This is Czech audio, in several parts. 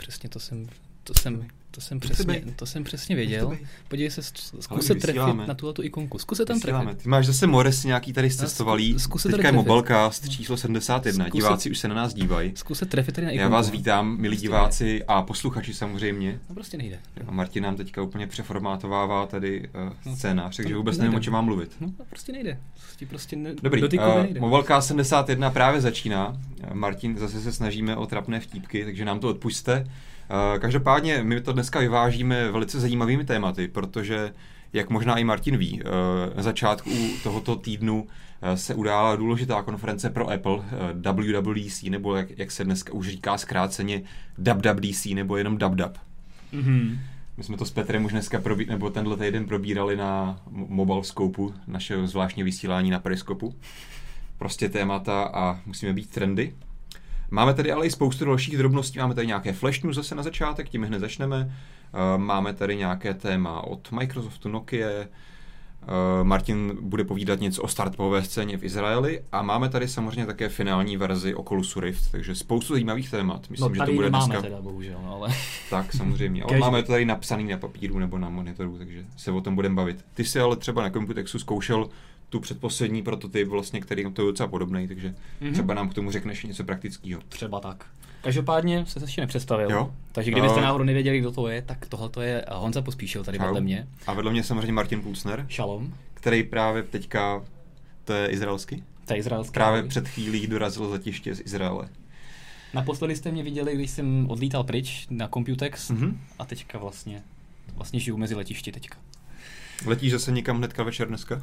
přesně to jsem, to jsem, to jsem, přesně, to jsem přesně věděl. Podívej se, zkus se trefit na tuhle tu ikonku. Zkus se tam trefit. Ty máš zase Morris nějaký tady cestovalý. Zkus se Teďka je Mobilecast číslo 71. Zkus diváci už se na nás dívají. Zkus se trefit tady na ikonku. Já vás vítám, milí prostě diváci a posluchači samozřejmě. No prostě nejde. A Martin nám teďka úplně přeformátovává tady uh, scénář, takže vůbec nevím, o čem mám mluvit. No prostě nejde. Prostě, prostě ne, Dobrý, uh. Mobilecast 71 právě začíná. Martin, zase se snažíme o trapné vtípky, takže nám to odpuste. Eh, každopádně my to dneska vyvážíme velice zajímavými tématy, protože, jak možná i Martin ví, eh, na začátku tohoto týdnu eh, se udála důležitá konference pro Apple, WWDC, nebo jak, jak se dneska už říká zkráceně WWDC, nebo jenom DubDub. Mm-hmm. My jsme to s Petrem už dneska, probí, nebo tenhle týden probírali na Mobile Scopeu, našeho zvláštního vysílání na Periskopu. Prostě témata a musíme být trendy. Máme tady ale i spoustu dalších drobností. Máme tady nějaké flash news zase na začátek, tím hned začneme. Eh, máme tady nějaké téma od Microsoftu, Nokia, eh, Martin bude povídat něco o startupové scéně v Izraeli a máme tady samozřejmě také finální verzi Oculusu Rift, takže spoustu zajímavých témat. Myslím, no, že to bude dneska... teda, bohužel, no, ale... Tak, samozřejmě, ale máme to tady napsaný na papíru nebo na monitoru, takže se o tom budeme bavit. Ty jsi ale třeba na Computexu zkoušel tu předposlední prototyp, vlastně, který to je docela podobný, takže mm-hmm. třeba nám k tomu řekneš něco praktického. Třeba tak. Každopádně se ještě nepředstavil. Jo? Takže kdybyste uh, náhodou nevěděli, kdo to je, tak tohle je Honza Pospíšil tady vedle mě. A vedle mě samozřejmě Martin Pulsner. Šalom. Který právě teďka, to je izraelský? To je izraelský. Právě před chvílí dorazil letiště z Izraele. Naposledy jste mě viděli, když jsem odlítal pryč na Computex mm-hmm. a teďka vlastně, vlastně žiju mezi letišti teďka. Letíš zase někam hnedka večer dneska?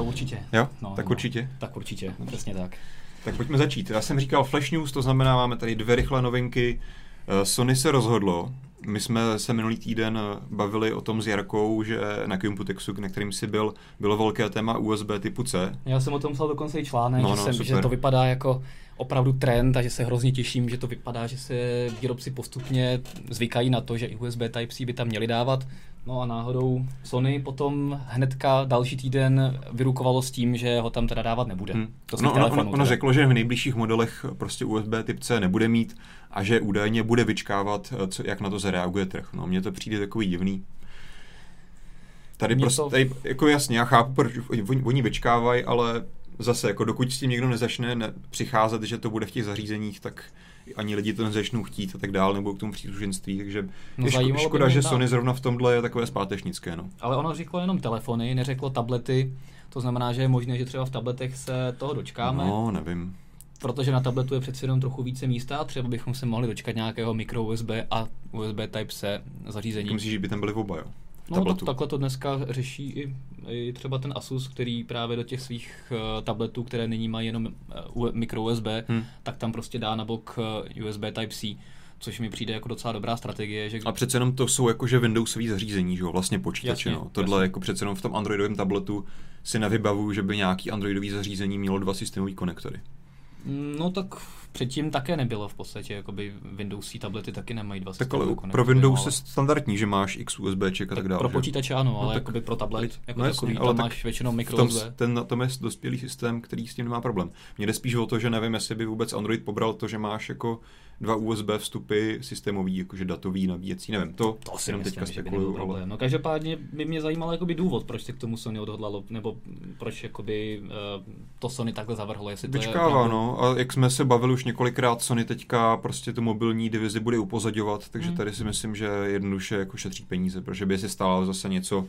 Uh, určitě. Jo? No, tak no, určitě? Tak určitě, přesně tak. Tak pojďme začít. Já jsem říkal Flash News, to znamená, máme tady dvě rychlé novinky. Uh, Sony se rozhodlo, my jsme se minulý týden bavili o tom s Jarkou, že na Computexu, na kterým si byl, bylo velké téma USB typu C. Já jsem o tom psal dokonce i článek, no, no, že, jsem, že to vypadá jako opravdu trend a že se hrozně těším, že to vypadá, že se výrobci postupně zvykají na to, že i USB Type-C by tam měli dávat. No a náhodou Sony potom hnedka další týden vyrukovalo s tím, že ho tam teda dávat nebude. Hmm. To no, ono, ono, ono řeklo, že v nejbližších modelech prostě USB typ C nebude mít a že údajně bude vyčkávat, co, jak na to zareaguje trh. No, mně to přijde takový divný. Tady Mě prostě, to... tady, jako jasně, já chápu, proč oni, oni vyčkávají, ale zase, jako dokud s tím někdo nezačne ne, přicházet, že to bude v těch zařízeních, tak ani lidi to nezačnou chtít a tak dále, nebo k tomu příslušenství, takže no, je ško- škoda, že Sony zrovna v tomhle je takové zpátečnické. No. Ale ono řeklo jenom telefony, neřeklo tablety, to znamená, že je možné, že třeba v tabletech se toho dočkáme. No, nevím. Protože na tabletu je přeci jenom trochu více místa a třeba bychom se mohli dočkat nějakého micro USB a USB Type-C zařízení. Myslíš, že by tam byly oba, jo? No tak, takhle to dneska řeší i, i třeba ten Asus, který právě do těch svých uh, tabletů, které nyní mají jenom uh, micro USB, hmm. tak tam prostě dá na bok uh, USB Type-C což mi přijde jako docela dobrá strategie. Že... A přece jenom to jsou jakože Windowsové zařízení, že jo, vlastně počítače. no. Tohle jasně. jako přece jenom v tom Androidovém tabletu si nevybavuju, že by nějaký Androidový zařízení mělo dva systémové konektory. No tak předtím také nebylo v podstatě, jakoby Windowsí tablety taky nemají dva Tak ale pro Windows je standardní, že máš x USB a tak, tak dále. Pro počítače ano, no ale no, tak, jakoby pro tablet, jako no jasný, takový, ale tam máš většinou micro tom. Ten, na tom je dospělý systém, který s tím nemá problém. Mně jde spíš o to, že nevím, jestli by vůbec Android pobral to, že máš jako dva USB vstupy systémový, jakože datový, nabíjecí, nevím, to, to si jenom teďka spekuluju. Ale... No každopádně by mě zajímal jakoby důvod, proč se k tomu Sony odhodlalo, nebo proč jakoby, uh, to Sony takhle zavrhlo, jestli to Vyčkává, je no, a jak jsme se bavili už několikrát, Sony teďka prostě tu mobilní divizi bude upozadovat, takže hmm. tady si myslím, že jednoduše jako šetří peníze, protože by si stálo zase něco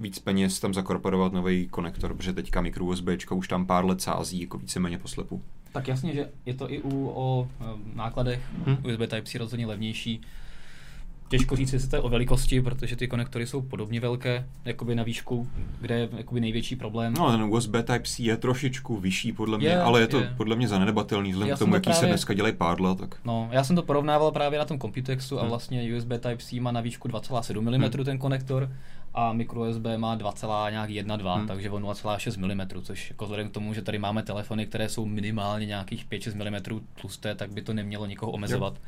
víc peněz tam zakorporovat nový konektor, protože teďka micro USB už tam pár let sází jako víceméně poslepu. Tak jasně, že je to i u o nákladech hmm. USB Type-C rozhodně levnější. Těžko říct, jestli to je o velikosti, protože ty konektory jsou podobně velké, jakoby na výšku, kde je jakoby největší problém. No, ten USB Type-C je trošičku vyšší podle mě, je, ale je to je. podle mě zanedbatelný, vzhledem k tomu, jaký právě, se dneska dělají pádla. Tak... No, já jsem to porovnával právě na tom Computexu hmm. a vlastně USB Type-C má na výšku 2,7 mm hmm. ten konektor a micro USB má 2,1, hmm. takže o 0,6 mm, což jako vzhledem k tomu, že tady máme telefony, které jsou minimálně nějakých 5-6 mm tlusté, tak by to nemělo nikoho omezovat. Jo.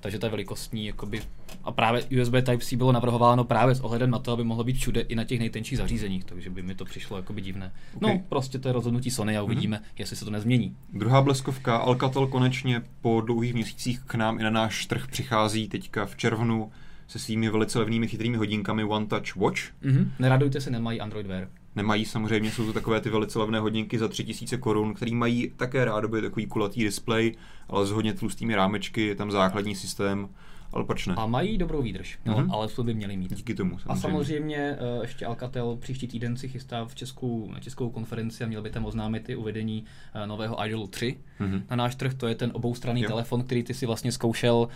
takže ta velikostní jakoby, a právě USB Type-C bylo navrhováno právě s ohledem na to, aby mohlo být všude i na těch nejtenčích zařízeních, takže by mi to přišlo jakoby divné. Okay. No, prostě to je rozhodnutí Sony a uvidíme, mm-hmm. jestli se to nezmění. Druhá bleskovka, Alcatel konečně po dlouhých měsících k nám i na náš trh přichází teďka v červnu se svými velice levnými chytrými hodinkami One Touch Watch. Mm-hmm. Neradujte se, nemají Android Wear. Nemají samozřejmě, jsou to takové ty velice levné hodinky za 3000 korun, které mají také rádoby takový kulatý display, ale s hodně tlustými rámečky, je tam základní systém, ale proč ne? A mají dobrou výdrž, no, mm-hmm. ale to by měli mít. Díky tomu. Samozřejmě. A samozřejmě uh, ještě Alcatel příští týden si chystá v českou, na českou konferenci a měl by tam oznámit i uvedení uh, nového Idolu 3 mm-hmm. na náš trh. To je ten oboustranný jo. telefon, který ty si vlastně zkoušel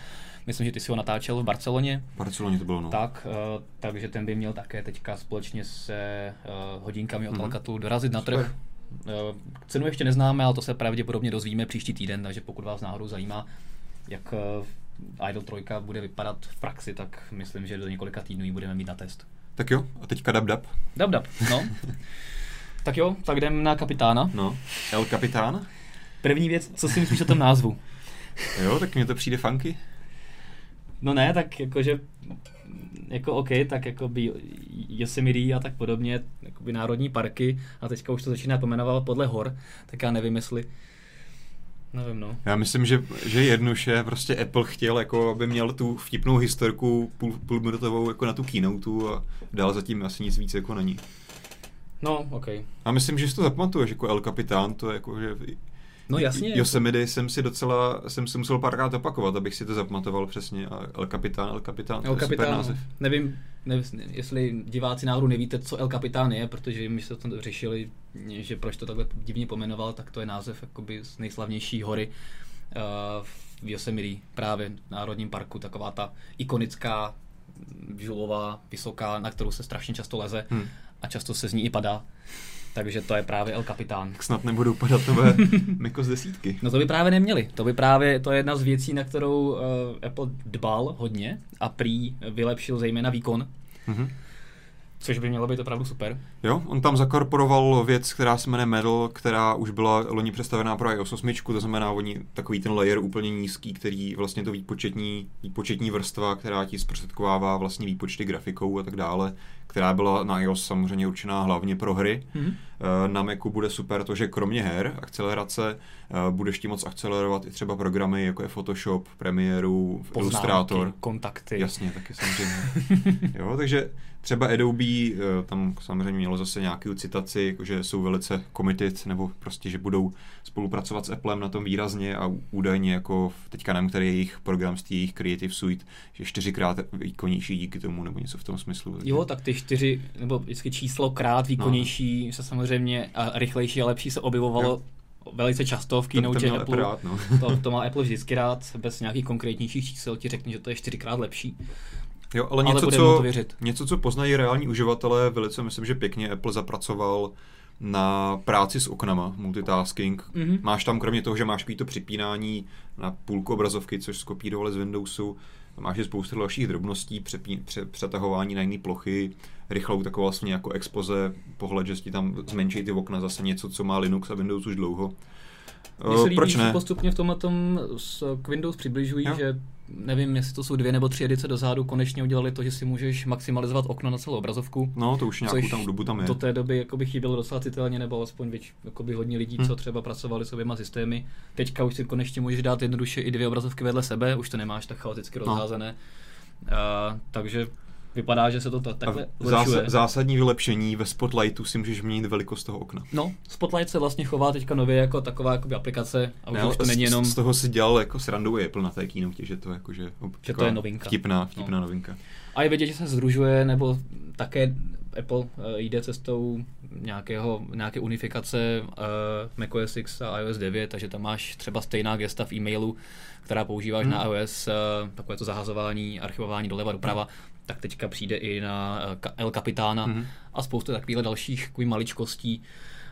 Myslím, že ty si ho natáčel v Barceloně. V Barceloně to bylo, no. Tak, uh, takže ten by měl také teďka společně se uh, hodinkami od mm-hmm. Alcatelu dorazit na trh. Uh, cenu ještě neznáme, ale to se pravděpodobně dozvíme příští týden, takže pokud vás náhodou zajímá, jak uh, Idol 3 bude vypadat v praxi, tak myslím, že do několika týdnů ji budeme mít na test. Tak jo, a teďka dab dab. Dab dab, no. tak jo, tak jdem na kapitána. No, El Kapitán. První věc, co si myslíš o tom názvu? jo, tak mně to přijde funky. No ne, tak jakože jako OK, tak jako by Yosemite a tak podobně, jako by národní parky a teďka už to začíná pomenovat podle hor, tak já nevím, jestli Nevím, no. Já myslím, že, že jednoduše prostě Apple chtěl, jako, aby měl tu vtipnou historku půl, půlminutovou jako na tu keynote a dál zatím asi nic víc jako není. No, OK. A myslím, že si to zapamatuješ jako El Capitán, to je jako, že No jasně. Yosemite jsem si docela, jsem si musel párkrát opakovat, abych si to zapamatoval přesně. A El Capitán, El Capitán, El Capitán, super název. Nevím, nevím, jestli diváci náhodou nevíte, co El Capitán je, protože my jsme to řešili, že proč to takhle divně pomenoval, tak to je název jakoby z nejslavnější hory uh, v Yosemite, právě v Národním parku, taková ta ikonická žulová, vysoká, na kterou se strašně často leze hmm. a často se z ní i padá. Takže to je právě El Capitán. Snad nebudou padat nové Miko z desítky. No to by právě neměli. To by právě, to je jedna z věcí, na kterou uh, Apple dbal hodně a prý vylepšil zejména výkon. Mm-hmm. Což by mělo být opravdu super. Jo, on tam zakorporoval věc, která se jmenuje Medal, která už byla loni představená pro iOS 8, to znamená oni takový ten layer úplně nízký, který vlastně to výpočetní, výpočetní vrstva, která ti zprostředkovává vlastně výpočty grafikou a tak dále, která byla na iOS samozřejmě určená hlavně pro hry. Mm-hmm. Na Macu bude super to, že kromě her, akcelerace, eh, budeš ti moc akcelerovat i třeba programy, jako je Photoshop, Premiere, Illustrator. kontakty. Jasně, taky samozřejmě. jo, takže třeba Adobe, eh, tam samozřejmě mělo zase nějakou citaci, jako že jsou velice committed, nebo prostě, že budou spolupracovat s Applem na tom výrazně a údajně jako teďka nevím, který je jejich program z jejich Creative Suite, že čtyřikrát výkonnější díky tomu, nebo něco v tom smyslu. Takže... Jo, tak ty čtyři, nebo vždycky číslo krát výkonnější no. se samozřejmě a rychlejší a lepší se objevovalo jo velice často v keynote to, Apple. Rád, no. to, to má Apple vždycky rád, bez nějakých konkrétnějších čísel ti řekne, že to je čtyřikrát lepší. Jo, ale, něco, ale co, něco, co poznají reální uživatelé, velice myslím, že pěkně Apple zapracoval na práci s oknama, multitasking. Mm-hmm. Máš tam kromě toho, že máš to připínání na půlku obrazovky, což skopírovali z Windowsu, máš je spoustu dalších drobností, přepí, pře, přetahování na jiné plochy, rychlou takovou vlastně jako expoze, pohled, že ti tam zmenší ty okna, zase něco, co má Linux a Windows už dlouho. Mně se líbí, Proč ne? postupně v tomhle tom k Windows přibližují, jo. že nevím, jestli to jsou dvě nebo tři edice dozadu, konečně udělali to, že si můžeš maximalizovat okno na celou obrazovku. No, to už nějakou tam dobu tam je. Do té doby by chybělo docela citelně, nebo alespoň věč, by hodně lidí, hmm. co třeba pracovali s oběma systémy. Teďka už si konečně můžeš dát jednoduše i dvě obrazovky vedle sebe, už to nemáš tak chaoticky no. rozházené. Uh, takže vypadá, že se to takhle zlepšuje. zásadní vylepšení ve Spotlightu si můžeš měnit velikost toho okna. No, Spotlight se vlastně chová teďka nově jako taková jakoby aplikace a už, ne, už to není jenom... Z toho si dělal jako srandu Apple na té keynote, že to jako, že, že to je novinka. Vtipná, vtipná no. novinka. A je vidět, že se združuje, nebo také Apple uh, jde cestou nějakého, nějaké unifikace uh, macOS X a iOS 9, takže tam máš třeba stejná gesta v e-mailu, která používáš hmm. na iOS, uh, takové to zahazování, archivování doleva doprava, tak teďka přijde i na uh, El Capitána hmm. a spoustu takových dalších maličkostí.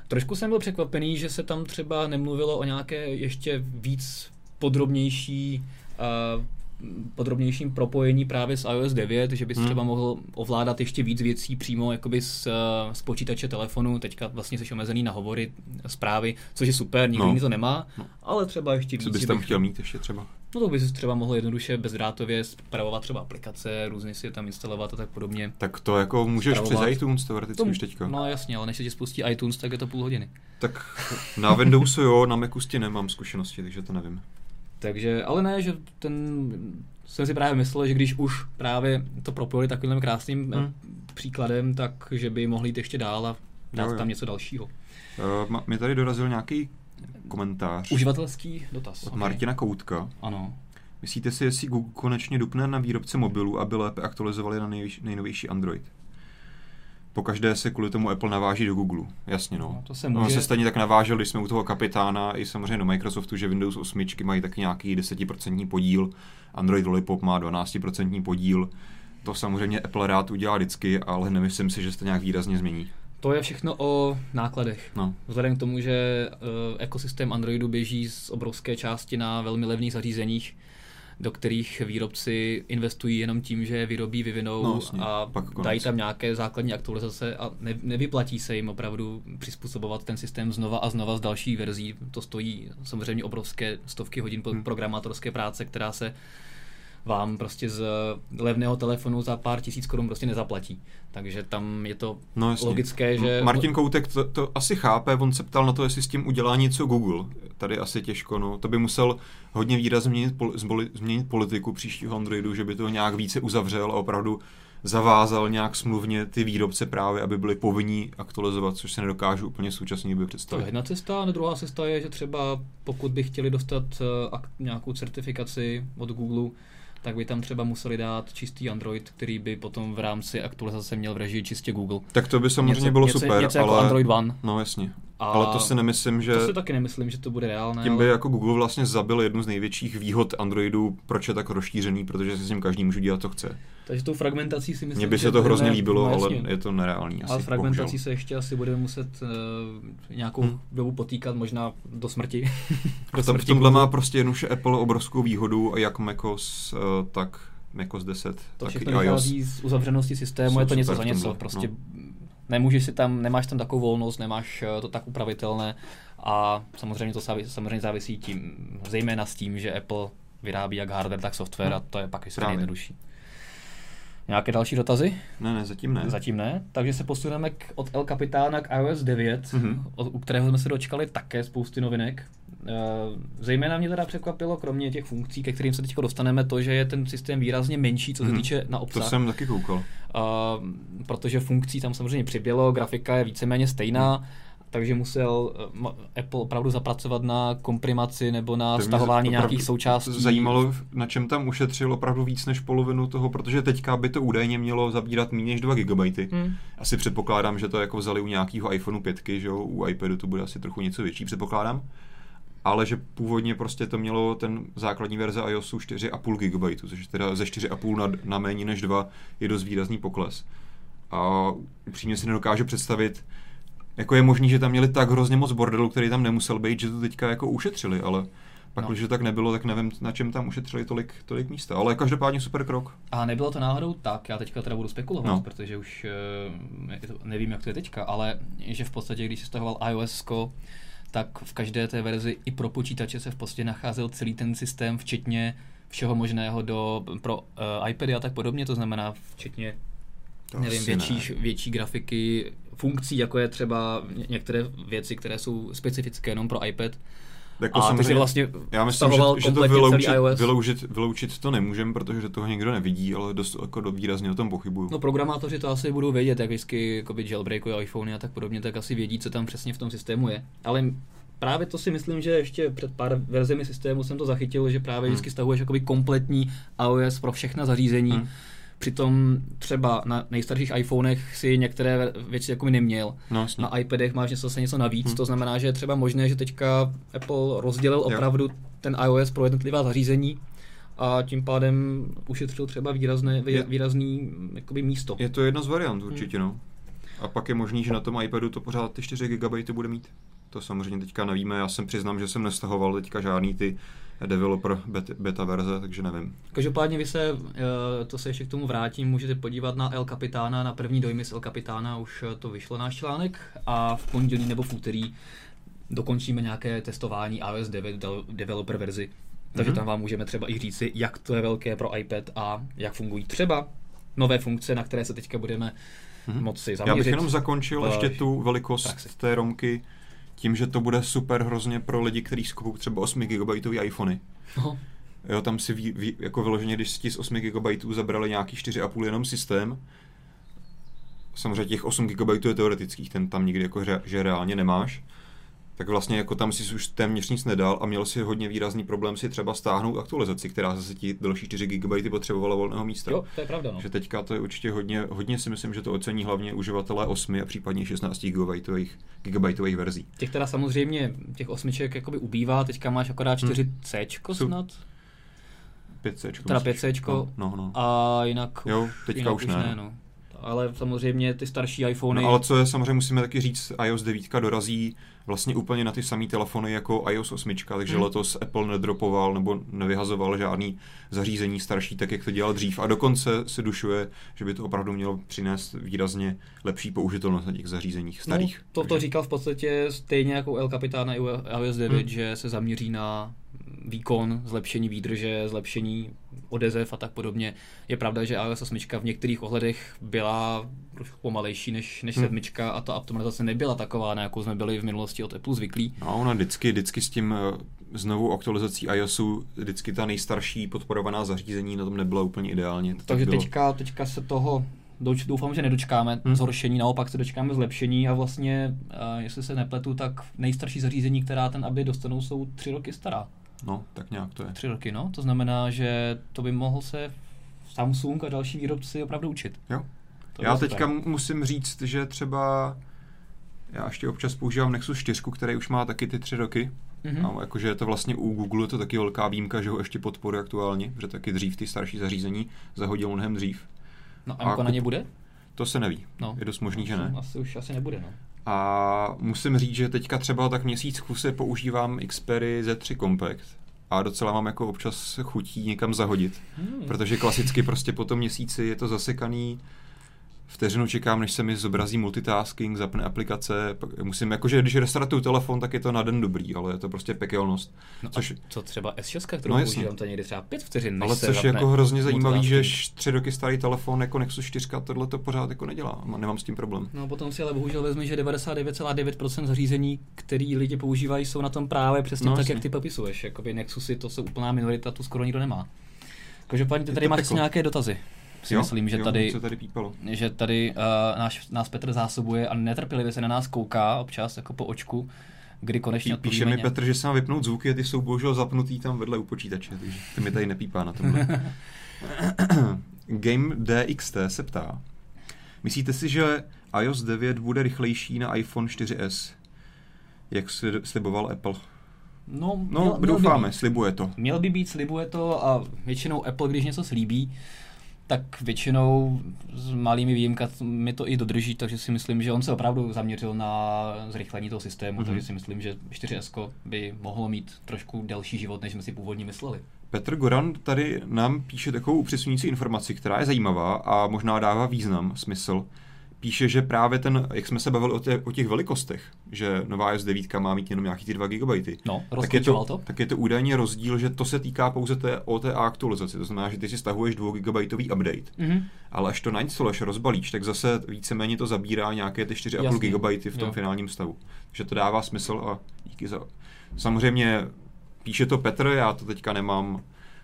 Trošku jsem byl překvapený, že se tam třeba nemluvilo o nějaké ještě víc podrobnější uh, podrobnějším propojení právě s iOS 9, že bys hmm. třeba mohl ovládat ještě víc věcí přímo jakoby z, z počítače telefonu. Teďka vlastně jsi omezený na hovory, zprávy, což je super, nikdo no. to nemá, no. ale třeba ještě víc. Co bys tam chtěl mít ještě třeba? No to bys třeba mohl jednoduše bezdrátově zpravovat třeba aplikace, různě si je tam instalovat a tak podobně. Tak to jako můžeš zpravovat. přes iTunes teoreticky už teďka. No jasně, ale než se ti spustí iTunes, tak je to půl hodiny. Tak na Windowsu jo, na Macu s nemám zkušenosti, takže to nevím. Takže, ale ne, že ten, jsem si právě myslel, že když už právě to propojili takovým krásným hmm. příkladem, tak že by mohli jít ještě dál a dát jo, jo. tam něco dalšího. Uh, mě tady dorazil nějaký komentář. Uživatelský dotaz. Od okay. Martina Koutka. Ano. Myslíte si, jestli Google konečně dupne na výrobce mobilů, aby lépe aktualizovali na nejnovější Android? Po každé se kvůli tomu Apple naváží do Google. Jasně, no. no to se může... On se stejně tak navážel, když jsme u toho kapitána, i samozřejmě do Microsoftu, že Windows 8 mají tak nějaký 10% podíl, Android Lollipop má 12% podíl. To samozřejmě Apple rád udělá vždycky, ale nemyslím si, že se to nějak výrazně změní. To je všechno o nákladech. No. Vzhledem k tomu, že uh, ekosystém Androidu běží z obrovské části na velmi levných zařízeních, do kterých výrobci investují jenom tím, že je vyrobí, vyvinou no, a Pak dají tam nějaké základní aktualizace a ne, nevyplatí se jim opravdu přizpůsobovat ten systém znova a znova z další verzí. To stojí samozřejmě obrovské stovky hodin hmm. programátorské práce, která se vám prostě z levného telefonu za pár tisíc korun prostě nezaplatí. Takže tam je to no, jasně. logické, že... Martin Koutek to, to asi chápe, on se ptal na to, jestli s tím udělá něco Google. Tady asi těžko, no. To by musel hodně výrazně změnit, změnit politiku příštího Androidu, že by to nějak více uzavřel a opravdu zavázal nějak smluvně ty výrobce právě, aby byli povinní aktualizovat, což se nedokážu úplně současně by představit. To je jedna cesta, a druhá cesta je, že třeba pokud by chtěli dostat uh, nějakou certifikaci od Google, tak by tam třeba museli dát čistý Android, který by potom v rámci aktualizace měl v režii čistě Google. Tak to by samozřejmě něco, bylo něco, super, něco jako ale... Android One. No jasně. A ale to si nemyslím, že... To si taky nemyslím, že to bude reálné. Tím by ale... jako Google vlastně zabil jednu z největších výhod Androidu, proč je tak rozšířený, protože si s ním každý může dělat, co chce. Takže tou fragmentací si myslím, Mně by se to hrozně líbilo, no, ale je to nereálný. Ale fragmentací bohužel. se ještě asi budeme muset uh, nějakou hmm. dobu potýkat, možná do smrti. do smrti v tomhle má prostě jednoduše Apple obrovskou výhodu, jak macOS, uh, tak macOS 10, to tak všechno vychází z uzavřenosti systému, je to něco za něco. Prostě no. nemůžeš si tam, nemáš tam takovou volnost, nemáš eh, to tak upravitelné a samozřejmě to samozřejmě závisí tím, zejména s tím, že Apple vyrábí jak hardware, tak software hmm. a to je pak ještě nejjednodušší. Nějaké další dotazy? Ne, ne, zatím ne. Zatím ne. Takže se posuneme k, od El Capitána k iOS 9, mm-hmm. od, u kterého jsme se dočkali také spousty novinek. E, zejména mě teda překvapilo, kromě těch funkcí, ke kterým se teď dostaneme, to, že je ten systém výrazně menší, co se mm-hmm. týče na obsah. To jsem taky koukal. E, protože funkcí tam samozřejmě přibylo, grafika je víceméně stejná. Mm takže musel eh, Apple opravdu zapracovat na komprimaci nebo na to stahování nějakých součástí. Zajímalo, na čem tam ušetřil opravdu víc než polovinu toho, protože teďka by to údajně mělo zabírat méně než 2 GB. Hmm. Asi předpokládám, že to jako vzali u nějakého iPhoneu 5, že jo, u iPadu to bude asi trochu něco větší, předpokládám. Ale že původně prostě to mělo ten základní verze iOSu 4,5 GB, což teda ze 4,5 na, na méně než 2 je dost výrazný pokles. A upřímně si nedokážu představit, jako je možný, že tam měli tak hrozně moc bordelu, který tam nemusel být, že to teďka jako ušetřili, ale pak, no. když to tak nebylo, tak nevím, na čem tam ušetřili tolik, tolik místa. Ale každopádně super krok. A nebylo to náhodou tak, já teďka teda budu spekulovat, no. protože už uh, nevím, jak to je teďka, ale že v podstatě, když se stahoval iOS, tak v každé té verzi i pro počítače se v podstatě nacházel celý ten systém, včetně všeho možného do, pro uh, iPady a tak podobně, to znamená včetně to nevím, větší, ne. větší grafiky, funkcí, jako je třeba některé věci, které jsou specifické jenom pro iPad. Jako a ty si vlastně já myslím, že, že to vyloučit, vyloučit, vyloučit to nemůžeme, protože toho nikdo nevidí, ale dost jako výrazně o tom pochybuju. No programátoři to asi budou vědět, jak vždycky jakoby jailbreakují iPhone a tak podobně, tak asi vědí, co tam přesně v tom systému je. Ale právě to si myslím, že ještě před pár verzemi systému jsem to zachytil, že právě hmm. vždycky stahuješ jakoby kompletní iOS pro všechna zařízení. Hmm Přitom třeba na nejstarších iPhonech si některé věci jako neměl. No, na iPadech máš něco, zase něco navíc, hmm. to znamená, že je třeba možné, že teďka Apple rozdělil jo. opravdu ten iOS pro jednotlivá zařízení a tím pádem ušetřil třeba výrazné, vý, výrazný jakoby, místo. Je to jedna z variant určitě, hmm. no. A pak je možný, že na tom iPadu to pořád ty 4 GB bude mít. To samozřejmě teďka nevíme, já jsem přiznám, že jsem nestahoval teďka žádný ty developer beta, beta verze, takže nevím. Každopádně vy se, eh, to se ještě k tomu vrátím, můžete podívat na El Capitána, na první dojmy z El Capitána, už to vyšlo náš článek a v pondělí nebo v úterý dokončíme nějaké testování iOS 9 developer verzi. Takže mm-hmm. tam vám můžeme třeba i říci, jak to je velké pro iPad a jak fungují třeba nové funkce, na které se teďka budeme mm-hmm. moci zaměřit. Já bych jenom zakončil ještě tu velikost praxi. té romky tím, že to bude super hrozně pro lidi, kteří skupují třeba 8 GB iPhony. Aha. Jo, tam si ví, ví, jako vyloženě, když si z 8 GB zabrali nějaký 4,5 jenom systém, samozřejmě těch 8 GB je teoretických, ten tam nikdy jako že reálně nemáš, tak vlastně jako tam si už téměř nic nedal a měl si hodně výrazný problém si třeba stáhnout aktualizaci, která zase ti další 4 GB potřebovala volného místa. Jo, to je pravda. No. Že teďka to je určitě hodně, hodně si myslím, že to ocení hlavně uživatelé 8 a případně 16 GB, gigabajtových verzí. Těch teda samozřejmě, těch osmiček jakoby ubývá, teďka máš akorát 4C hmm. snad? 5C. Teda 5C. No, no, no. A jinak, jo, teďka jinak už ne. ne no ale samozřejmě ty starší iPhony... No, ale co je samozřejmě musíme taky říct, iOS 9 dorazí vlastně úplně na ty samé telefony jako iOS 8, takže hmm. letos Apple nedropoval nebo nevyhazoval žádný zařízení starší, tak jak to dělal dřív. A dokonce se dušuje, že by to opravdu mělo přinést výrazně lepší použitelnost na těch zařízeních no, starých. No, to, to říkal v podstatě stejně jako El Capitan na iOS 9, hmm. že se zaměří na výkon, zlepšení výdrže, zlepšení odezev a tak podobně. Je pravda, že iOS 8 v některých ohledech byla trošku pomalejší než, než hmm. sedmička a ta optimalizace nebyla taková, na jakou jsme byli v minulosti od Apple zvyklí. No, ona vždycky, vždycky s tím eh, znovu aktualizací iOSu, vždycky ta nejstarší podporovaná zařízení na tom nebyla úplně ideálně. To Takže bylo... teďka, teďka se toho doufám, že nedočkáme hmm. zhoršení, naopak se dočkáme zlepšení a vlastně, uh, jestli se nepletu, tak nejstarší zařízení, která ten aby dostanou, jsou tři roky stará. No, tak nějak to je. Tři roky, no. To znamená, že to by mohl se Samsung a další výrobci opravdu učit. Jo. To já teďka super. musím říct, že třeba já ještě občas používám Nexus 4, který už má taky ty tři roky. Mm-hmm. A jakože je to vlastně u Google to taky velká výjimka, že ho ještě podporuje aktuálně, že taky dřív ty starší zařízení zahodil mnohem dřív. No a, a na ně bude? To se neví. No. Je dost možný, že ne. Asi už asi nebude, no. A musím říct, že teďka třeba tak měsíc v kuse používám Xperia Z3 Compact. A docela mám jako občas chutí někam zahodit, hmm. protože klasicky prostě po tom měsíci je to zasekaný vteřinu čekám, než se mi zobrazí multitasking, zapne aplikace, musím, jakože když restartuju telefon, tak je to na den dobrý, ale je to prostě pekelnost. No což, co třeba S6, kterou no používám, to někdy třeba pět vteřin, než Ale se což je jako hrozně zajímavý, že tři roky starý telefon jako Nexus 4 tohle to pořád jako nedělá, nemám s tím problém. No potom si ale bohužel vezmi, že 99,9% zařízení, který lidi používají, jsou na tom právě přesně no, tak, jasně. jak ty popisuješ. Jakoby Nexusy to jsou úplná minorita, tu skoro nikdo nemá. Každopádně ty tady máš nějaké dotazy si jo, myslím, že jo, tady, tady pípalo. že tady uh, náš, nás Petr zásobuje a netrpělivě se na nás kouká občas jako po očku, kdy konečně Pí, Píše mi Petr, že se má vypnout zvuky a ty jsou bohužel zapnutý tam vedle u počítače, takže ty mi tady nepípá na tomhle. Game DXT se ptá, myslíte si, že iOS 9 bude rychlejší na iPhone 4S, jak sliboval Apple? No, no měl, doufáme, měl by být, slibuje to. Měl by být, slibuje to a většinou Apple, když něco slíbí, tak většinou s malými výjimkami to i dodrží, takže si myslím, že on se opravdu zaměřil na zrychlení toho systému, mm-hmm. takže si myslím, že 4S by mohlo mít trošku delší život, než jsme si původně mysleli. Petr Goran tady nám píše takovou upřesňující informaci, která je zajímavá a možná dává význam, smysl píše, že právě ten, jak jsme se bavili o, tě, o těch velikostech, že nová S9 má mít jenom nějaký ty 2 GB, no, tak, je to, to? tak je to údajně rozdíl, že to se týká pouze té OTA aktualizace. To znamená, že ty si stahuješ 2 GB update, mm-hmm. ale až to nainstaluješ, rozbalíš, tak zase víceméně to zabírá nějaké ty 4,5 GB v tom jo. finálním stavu. Takže to dává smysl a díky za... Samozřejmě píše to Petr, já to teďka nemám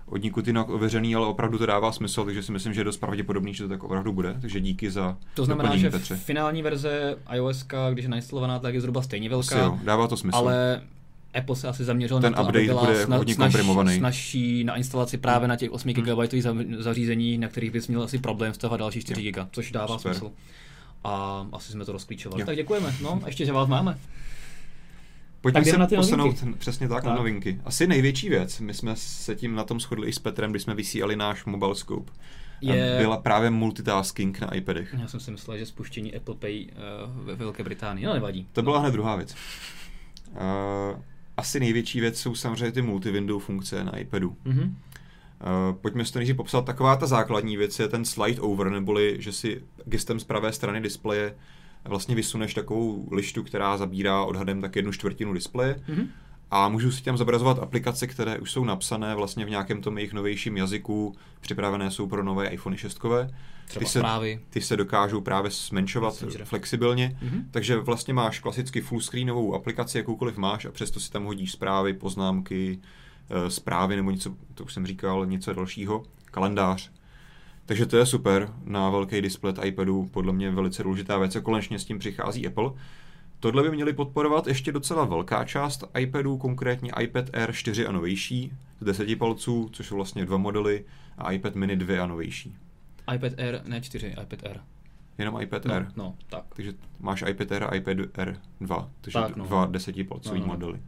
od nikud jinak ověřený, ale opravdu to dává smysl, takže si myslím, že je dost pravděpodobný, že to tak opravdu bude. Takže díky za To znamená, že Petře. finální verze iOS, když je nainstalovaná, tak je zhruba stejně velká. jo, dává to smysl. Ale Apple se asi zaměřil Ten na to, update aby byla bude sna, hodně komprimovaný. snažší na instalaci právě na těch 8 hmm. GB zařízení, na kterých bys měl asi problém vstávat další 4 GB, což dává Super. smysl. A asi jsme to rozklíčovali. Jo. Tak děkujeme. No, ještě, že vás máme. Pojďme tak se na ty posunout novinky. přesně tak, tak, na novinky. Asi největší věc, my jsme se tím na tom shodli i s Petrem, když jsme vysílali náš Mobile Scope, je... byla právě multitasking na iPadech. Já jsem si myslel, že spuštění Apple Pay uh, ve Velké Británii, no nevadí. To byla hned druhá věc. Uh, asi největší věc jsou samozřejmě ty multi-window funkce na iPadu. Mm-hmm. Uh, pojďme si to nejdřív popsat. Taková ta základní věc je ten slide over, neboli že si gestem z pravé strany displeje vlastně vysuneš takovou lištu, která zabírá odhadem tak jednu čtvrtinu displeje. Mm-hmm. A můžu si tam zobrazovat aplikace, které už jsou napsané vlastně v nějakém tom jejich novějším jazyku, připravené jsou pro nové iPhone 6. Ty se, ty se dokážou právě zmenšovat flexibilně, mm-hmm. takže vlastně máš klasicky fullscreenovou aplikaci, jakoukoliv máš a přesto si tam hodíš zprávy, poznámky, eh, zprávy nebo něco, to už jsem říkal, něco dalšího, kalendář. Takže to je super na velký displej iPadu, podle mě velice důležitá věc a konečně s tím přichází Apple. Tohle by měli podporovat ještě docela velká část iPadů, konkrétně iPad Air 4 a novější z 10 palců, což jsou vlastně dva modely, a iPad mini 2 a novější. iPad Air, ne 4, iPad Air. Jenom iPad no, Air? No, tak. Takže máš iPad Air a iPad Air 2, takže tak, no. dva 10 palcový no, no. modely.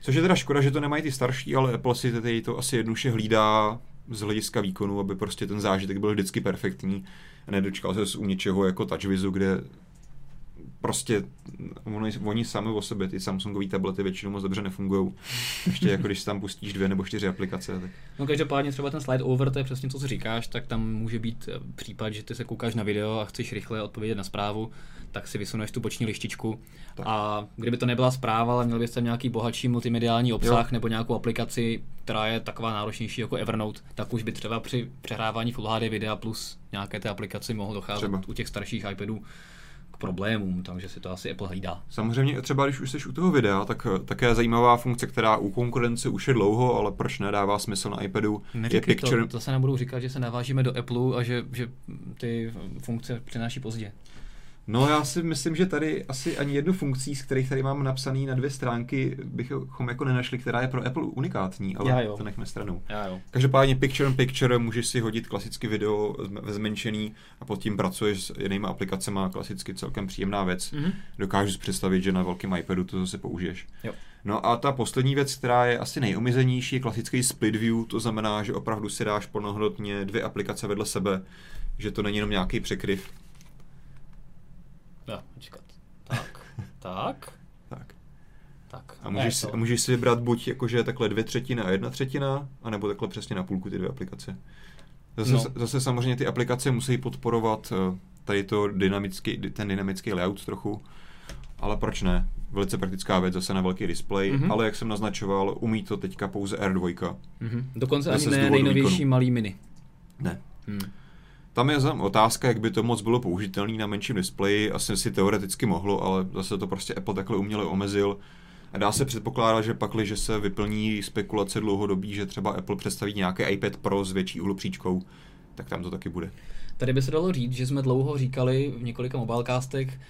Což je teda škoda, že to nemají ty starší, ale Apple si tady to asi jednoduše hlídá z hlediska výkonu, aby prostě ten zážitek byl vždycky perfektní a nedočkal se u něčeho jako TouchWizu, kde prostě oni, oni sami o sobě, ty Samsungové tablety většinou moc dobře nefungují. Ještě jako když tam pustíš dvě nebo čtyři aplikace. Tak... No každopádně třeba ten slide over, to je přesně to, co říkáš, tak tam může být eh, případ, že ty se koukáš na video a chceš rychle odpovědět na zprávu, tak si vysuneš tu boční lištičku. Tak. A kdyby to nebyla zpráva, ale měl bys tam nějaký bohatší multimediální obsah jo. nebo nějakou aplikaci, která je taková náročnější jako Evernote, tak už by třeba při přehrávání Full HD videa plus nějaké té aplikaci mohlo docházet třeba. u těch starších iPadů k problémům, takže si to asi Apple hlídá. Samozřejmě třeba když už jsi u toho videa, tak eh, také zajímavá funkce, která u konkurence už je dlouho, ale proč nedává smysl na iPadu, Neříkej je Picture... To, to se nebudu říkat, že se navážíme do Apple a že, že ty funkce přináší pozdě. No já si myslím, že tady asi ani jednu funkcí, z kterých tady mám napsaný na dvě stránky, bychom jako nenašli, která je pro Apple unikátní, ale já jo. to nechme stranou. Já jo. Každopádně picture in picture můžeš si hodit klasicky video ve zmenšený a pod tím pracuješ s jinými aplikacemi, klasicky celkem příjemná věc. Mm-hmm. Dokážu si představit, že na velkém iPadu to zase použiješ. Jo. No a ta poslední věc, která je asi nejomizenější, je klasický split view, to znamená, že opravdu si dáš plnohodnotně dvě aplikace vedle sebe, že to není jenom nějaký překryv, Jo, počkat. Tak, tak. tak. Tak. A můžeš, si, a můžeš si vybrat buď jakože takhle dvě třetiny a jedna třetina, anebo takhle přesně na půlku ty dvě aplikace. Zase, no. zase samozřejmě ty aplikace musí podporovat eh, tady to dynamický, ten dynamický layout trochu, ale proč ne? Velice praktická věc, zase na velký display, mm-hmm. ale jak jsem naznačoval, umí to teďka pouze R2. Mm-hmm. Dokonce ani ne nejnovější výkonu. malý mini. Ne. Hmm. Tam je otázka, jak by to moc bylo použitelné na menším displeji. Asi si teoreticky mohlo, ale zase to prostě Apple takhle uměle omezil. A dá se předpokládat, že pak, že se vyplní spekulace dlouhodobí, že třeba Apple představí nějaký iPad Pro s větší uhlopříčkou, tak tam to taky bude. Tady by se dalo říct, že jsme dlouho říkali v několika mobilecastech,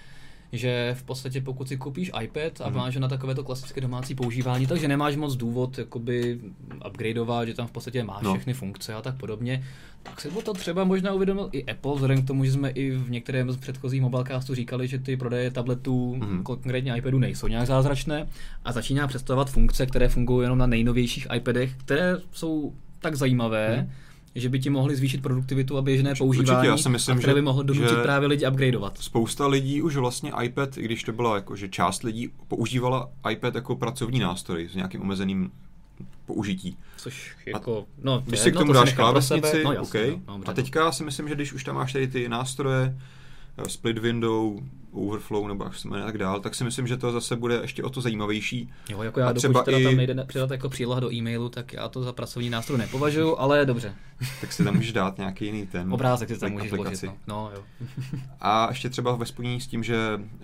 že v podstatě pokud si koupíš iPad a mm. máš na takovéto klasické domácí používání, takže nemáš moc důvod jakoby upgradeovat, že tam v podstatě máš no. všechny funkce a tak podobně, tak se to třeba možná uvědomil i Apple, vzhledem k tomu, že jsme i v některém z předchozích mobilecastů říkali, že ty prodeje tabletů, mm. konkrétně iPadu, nejsou nějak zázračné a začíná představovat funkce, které fungují jenom na nejnovějších iPadech, které jsou tak zajímavé, mm že by ti mohli zvýšit produktivitu a běžné používání, Určitě, já si myslím, a které by mohlo donutit právě lidi upgradeovat. Spousta lidí už vlastně iPad, i když to byla jako, že část lidí používala iPad jako pracovní nástroj s nějakým omezeným použití. Což jako, a no, když si k tomu to dáš klávesnici, no, jasně, okay. no, no, a teďka si myslím, že když už tam máš tady ty nástroje, split window, overflow nebo jak se jmenuje tak dál, tak si myslím, že to zase bude ještě o to zajímavější. Jo, jako já, a třeba teda i... tam nejde přidat jako příloha do e-mailu, tak já to za pracovní nástroj nepovažuji, ale dobře. tak si tam můžeš dát nějaký jiný ten Obrázek si tam můžeš vložit, no. no. jo. a ještě třeba ve spojení s tím, že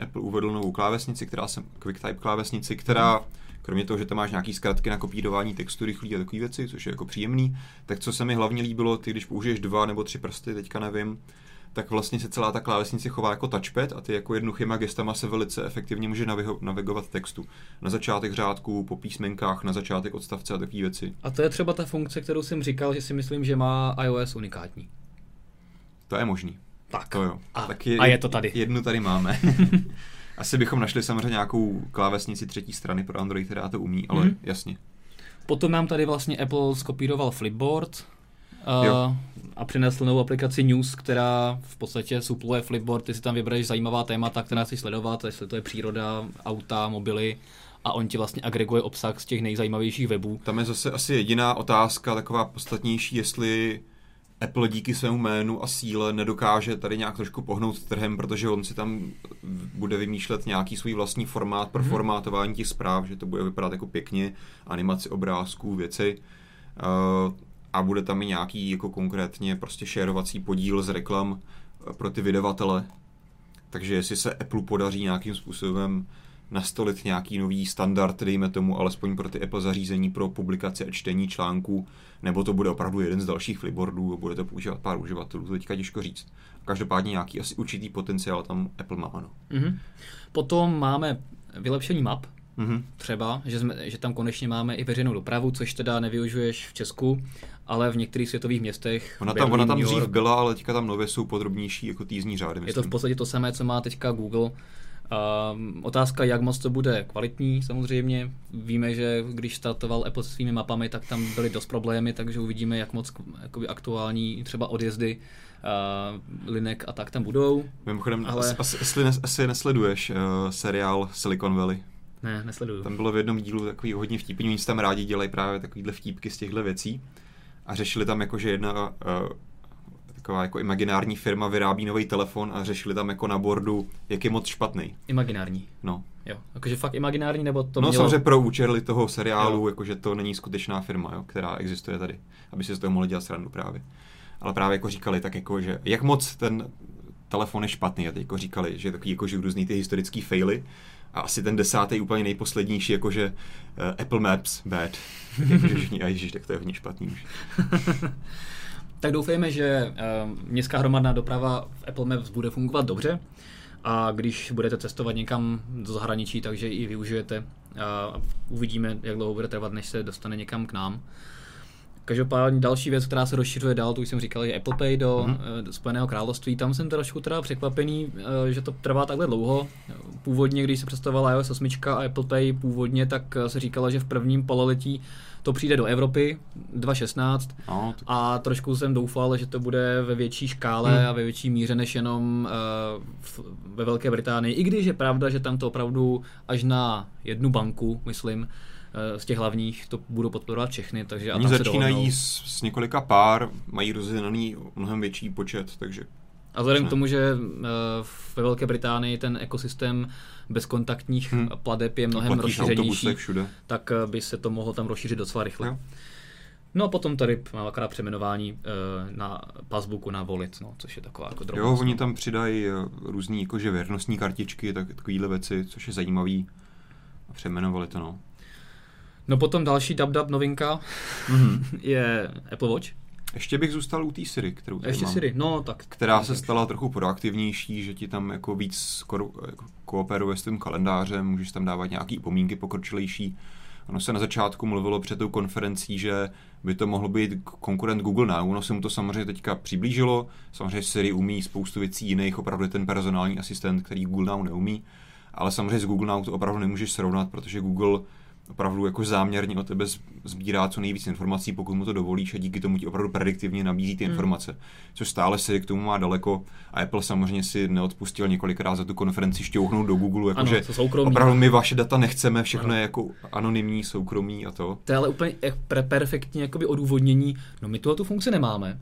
Apple uvedl novou klávesnici, která se, QuickType klávesnici, která hmm. kromě toho, že tam máš nějaký zkratky na kopírování textu rychlý a takové věci, což je jako příjemný, tak co se mi hlavně líbilo, ty když použiješ dva nebo tři prsty, teďka nevím, tak vlastně se celá ta klávesnice chová jako touchpad a ty jako jednoduchýma gestama se velice efektivně může naviho- navigovat textu. Na začátek řádku, po písmenkách, na začátek odstavce a takové věci. A to je třeba ta funkce, kterou jsem říkal, že si myslím, že má iOS unikátní. To je možný. Tak. To jo. A, tak je, a je to tady. Jednu tady máme. Asi bychom našli samozřejmě nějakou klávesnici třetí strany pro Android, která to umí, ale mm-hmm. jasně. Potom nám tady vlastně Apple skopíroval Flipboard, Uh, a přinesl novou aplikaci News, která v podstatě supluje Flipboard, ty si tam vybereš zajímavá témata, která chceš sledovat, jestli to je příroda, auta, mobily a on ti vlastně agreguje obsah z těch nejzajímavějších webů. Tam je zase asi jediná otázka, taková podstatnější, jestli Apple díky svému jménu a síle nedokáže tady nějak trošku pohnout trhem, protože on si tam bude vymýšlet nějaký svůj vlastní formát pro mm-hmm. formátování těch zpráv, že to bude vypadat jako pěkně, animaci obrázků, věci. Uh, a bude tam i nějaký jako konkrétně prostě šerovací podíl z reklam eh, pro ty vydavatele. Takže jestli se Apple podaří nějakým způsobem nastolit nějaký nový standard, dejme tomu, alespoň pro ty Apple zařízení pro publikaci a čtení článků, nebo to bude opravdu jeden z dalších flipboardů a bude to používat pár uživatelů, to teďka těžko říct. Každopádně nějaký asi určitý potenciál tam Apple má, ano. Mm-hmm. Potom máme vylepšení map, mm-hmm. třeba, že, jsme, že tam konečně máme i veřejnou dopravu, což teda nevyužiješ v Česku, ale v některých světových městech. Ona tam, Berlín, ona tam dřív byla, ale teďka tam nově jsou podrobnější jako týzní řády. Myslím. Je to v podstatě to samé, co má teďka Google. Uh, otázka, jak moc to bude kvalitní, samozřejmě. Víme, že když startoval Apple se svými mapami, tak tam byly dost problémy, takže uvidíme, jak moc jakoby, aktuální třeba odjezdy uh, linek a tak tam budou. Mimochodem, ale... asi, asi, asi nesleduješ uh, seriál Silicon Valley. Ne, nesleduju. Tam bylo v jednom dílu takový hodně vtipný, oni tam rádi dělají právě takovýhle vtípky z těchto věcí a řešili tam jako, že jedna uh, taková jako imaginární firma vyrábí nový telefon a řešili tam jako na bordu, jak je moc špatný. Imaginární. No. Jo, jakože fakt imaginární, nebo to No mělo... samozřejmě pro účely toho seriálu, jo. jakože to není skutečná firma, jo, která existuje tady, aby si z toho mohli dělat srandu právě. Ale právě jako říkali, tak jako, že jak moc ten telefon je špatný a teď jako říkali, že takový jako, že různý ty historický faily, a asi ten desátý úplně nejposlednější, jakože uh, Apple Maps bad. jakože všichni, a ježiš, tak to je hodně špatný tak doufejme, že uh, městská hromadná doprava v Apple Maps bude fungovat dobře a když budete cestovat někam do zahraničí, takže i využijete a uvidíme, jak dlouho bude trvat, než se dostane někam k nám. Každopádně další věc, která se rozšiřuje dál, tu už jsem říkal, je Apple Pay do, mm-hmm. do Spojeného království. Tam jsem trošku teda překvapený, eh, že to trvá takhle dlouho. Původně, když se představovala iOS 8 a Apple Pay původně, tak eh, se říkalo, že v prvním pololetí to přijde do Evropy 2016 no, to... a trošku jsem doufal, že to bude ve větší škále hmm. a ve větší míře než jenom uh, v, ve Velké Británii. I když je pravda, že tam to opravdu až na jednu banku, myslím, z těch hlavních to budou podporovat všechny, takže Oni začínají s, s, několika pár, mají rozdělený mnohem větší počet, takže a vzhledem k tomu, že eh, ve Velké Británii ten ekosystém bezkontaktních hmm. pladeb je mnohem rozšířenější, tak eh, by se to mohlo tam rozšířit docela rychle. Jo. No a potom tady mám akorát přeměnování na passbooku na Volit, no, což je taková jako drobnost. Jo, oni tam přidají různý jakože věrnostní kartičky, tak, takovýhle věci, což je zajímavý. A přeměnovali to, no. No potom další dub novinka mm-hmm. je Apple Watch. Ještě bych zůstal u té Siri, kterou Ještě mám, Siri, no tak. Která se stala trochu proaktivnější, že ti tam jako víc ko- jako kooperuje s tím kalendářem, můžeš tam dávat nějaký pomínky pokročilejší. Ono se na začátku mluvilo před tou konferencí, že by to mohlo být konkurent Google Now. Ono se mu to samozřejmě teďka přiblížilo. Samozřejmě Siri umí spoustu věcí jiných, opravdu ten personální asistent, který Google Now neumí. Ale samozřejmě s Google Now to opravdu nemůžeš srovnat, protože Google opravdu jako záměrně o tebe sbírá co nejvíc informací, pokud mu to dovolíš a díky tomu ti opravdu prediktivně nabízí ty hmm. informace. Což stále si k tomu má daleko a Apple samozřejmě si neodpustil několikrát za tu konferenci šťouhnout do Google, jakože opravdu my vaše data nechceme, všechno ano. je jako anonymní, soukromí a to. To je ale úplně perfektní jakoby odůvodnění, no my tuhle tu funkci nemáme.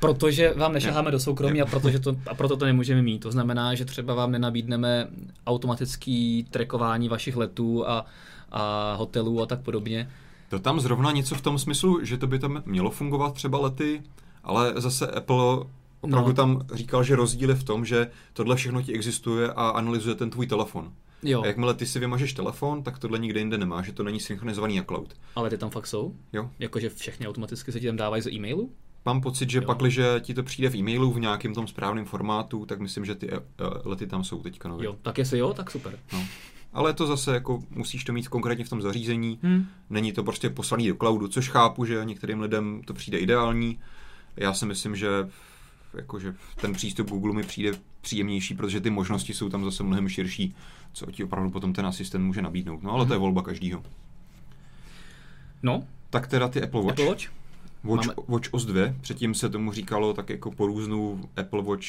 Protože vám nešaháme do soukromí a, protože to, a proto to nemůžeme mít. To znamená, že třeba vám nenabídneme automatický trackování vašich letů a a hotelů a tak podobně. To tam zrovna něco v tom smyslu, že to by tam mělo fungovat třeba lety, ale zase Apple opravdu no. tam říkal, že rozdíl je v tom, že tohle všechno ti existuje a analyzuje ten tvůj telefon. Jo. A jakmile ty si vymažeš telefon, tak tohle nikde jinde nemá, že to není synchronizovaný na cloud. Ale ty tam fakt jsou? Jo. Jakože všechny automaticky se ti tam dávají z e-mailu? Mám pocit, že pak, když ti to přijde v e-mailu v nějakém tom správném formátu, tak myslím, že ty eh, lety tam jsou teďka nově. Jo, tak jestli jo, tak super. No. Ale to zase jako musíš to mít konkrétně v tom zařízení. Hmm. Není to prostě poslaný do cloudu, což chápu, že některým lidem to přijde ideální. Já si myslím, že jakože ten přístup Google mi přijde příjemnější, protože ty možnosti jsou tam zase mnohem širší, co ti opravdu potom ten asistent může nabídnout. No ale hmm. to je volba každýho. No. Tak teda ty Apple Watch. Apple Watch? Watch, Máme... Watch OS 2, předtím se tomu říkalo tak jako po různou Apple Watch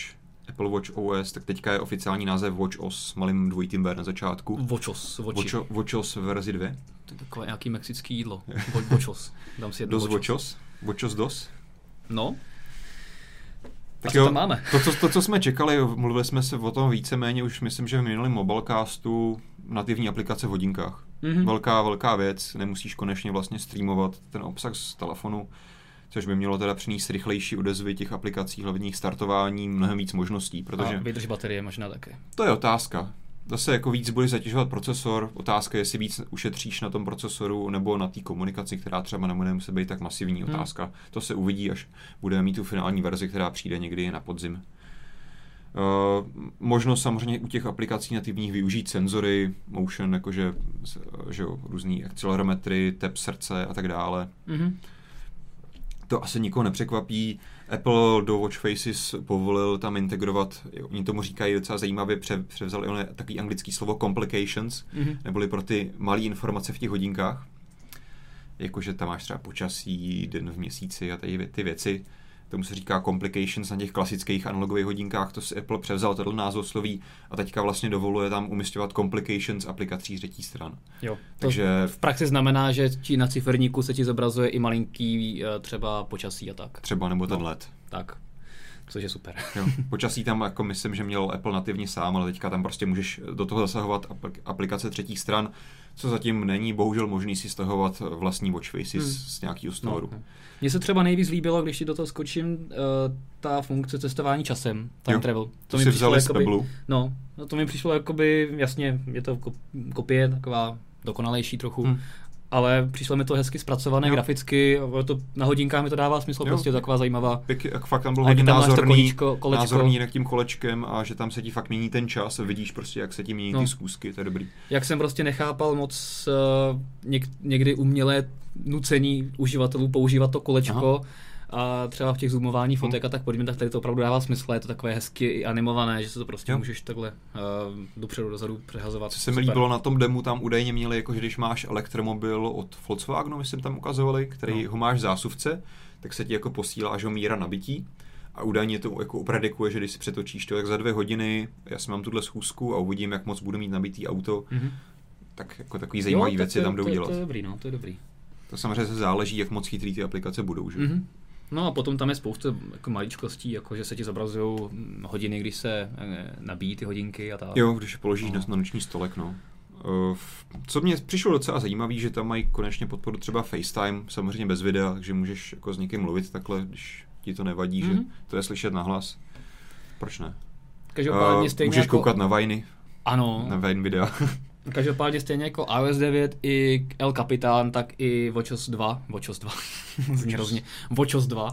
Apple Watch OS, tak teďka je oficiální název Watch OS s malým dvojitým B na začátku. Watchos, Watch, Watchos verzi 2. To je takové nějaký mexický jídlo. Watchos. Dám si jedno Dos Watchos. Watchos dos. No. Tak A co jo, tam máme? To, to, to, co jsme čekali, mluvili jsme se o tom víceméně už myslím, že v minulém mobilecastu nativní aplikace v hodinkách. Mhm. Velká, velká věc, nemusíš konečně vlastně streamovat ten obsah z telefonu, což by mělo teda přinést rychlejší odezvy těch aplikací, hlavních startování, mnohem víc možností, protože A vydrž baterie možná také. to je otázka. Zase jako víc bude zatěžovat procesor, otázka je, jestli víc ušetříš na tom procesoru nebo na té komunikaci, která třeba nebude muset být tak masivní Hmm. otázka. To se uvidí, až budeme mít tu finální verzi, která přijde někdy na podzim. Uh, možno samozřejmě u těch aplikací nativních využít senzory, motion, jakože že jo, různý akcelerometry, tep srdce a tak dále. Mhm. To asi nikoho nepřekvapí. Apple do Watch Faces povolil tam integrovat, oni tomu říkají docela zajímavě, pře, převzali ono takový anglický slovo complications, Mhm. neboli pro ty malé informace v těch hodinkách. Jakože tam máš třeba počasí, den v měsíci a tady ty věci. Tomu se říká complications na těch klasických analogových hodinkách, to si Apple převzal tohle názvosloví a teďka vlastně dovoluje tam umistovat complications aplikací z třetí stran. Jo. Takže v praxi znamená, že ti na ciferníku se ti zobrazuje i malinký eh, třeba počasí a tak. třeba nebo ten No. let. Tak. Což je super. Jo. Počasí tam jako myslím, že měl Apple nativně sám, ale teďka tam prostě můžeš do toho zasahovat apl- aplikace třetích stran, co zatím není bohužel možný si stahovat vlastní Watch Faces Hmm. z nějakého storu. No. Mně se třeba nejvíc líbilo, když ti do toho skočím, uh, ta funkce cestování časem, time Jo. travel. To, mi si přišlo vzali z jakoby-. No, no, to mi přišlo jakoby, jasně, je to ko- kopie, taková dokonalejší trochu, Hmm. Ale přišlo mi to hezky zpracované Jo. graficky, to, na hodinkách mi to dává smysl, Jo. prostě taková zajímavá. Pěkně, jak fakt tam byl A jak hodně názorný, kolíčko- kolečko. názorný nad tím kolečkem a že tam se ti fakt mění ten čas vidíš prostě, jak se ti mění No. ty schůzky, to je dobrý. Jak jsem prostě nechápal moc uh, něk, někdy umělé nucení uživatelů používat to kolečko, a třeba v těch zoomování fotek a tak podobně, tak tady to opravdu dává smysl, je to takové hezky i animované, že se to prostě Jo. můžeš takhle uh, dopředu, dozadu přehazovat. Co se mi líbilo na tom demu, tam údajně měli, jako že když máš elektromobil od Volkswagenu, myslím tam ukazovali, který No. ho máš v zásuvce, tak se ti jako posílá až o míra nabití. A údajně to jako upredikuje, že když si přetočíš to, jak za dvě hodiny, já si mám tuhle schůzku a uvidím, jak moc budu mít nabitý auto, Mhm. tak jako takový zajímavý Jo, věci to, tam jdou to, dělat. To je dobrý, no, to je dobrý. To samozřejmě se záleží, jak moc chytrý ty aplikace budou, že? Mhm. No a potom tam je spousta jako maličkostí, jako že se ti zobrazují hodiny, když se eh, nabíjí ty hodinky a tak. Jo, když je položíš No. na, noční stolek, no. Uh, co mě přišlo docela zajímavý, že tam mají konečně podporu třeba FaceTime, samozřejmě bez videa, takže můžeš jako s někým mluvit takhle, když ti to nevadí, mm-hmm. že Mhm. to je slyšet na hlas. Proč ne? Každopádně Uh, stejně můžeš jako... koukat na Viny, Ano, na Vine videa. Každopádně stejně jako iOS 9 i El Capitan, tak i WatchOS 2, WatchOS 2, zní hrozně, WatchOS 2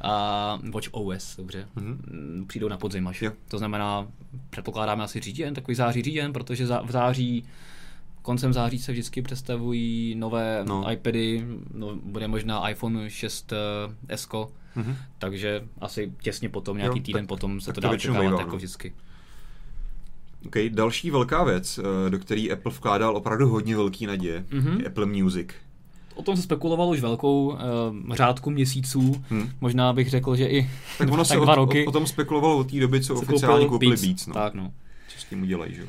a Watch OS, dobře, Mhm. mm, přijdou na podzim až. Jo. To znamená, předpokládáme asi říjen, takový září říjen, protože za, v září Koncem září se vždycky představují nové No. iPady, no, bude možná iPhone 6 S, Mhm. takže asi těsně potom, nějaký Jo, týden tak- potom se to dá očekávat jako no. vždycky. Okay, další velká věc, eh, do které Apple vkládal opravdu hodně velký naděje, Mhm. je Apple Music. O tom se spekulovalo už velkou uh, řádku měsíců, Hm. možná bych řekl, že i Tak ono se dva o, roky o, o tom spekulovalo od té doby, co se oficiálně koupili Beats. Beats, no. Tak, no. Co s tím udělají, že jo?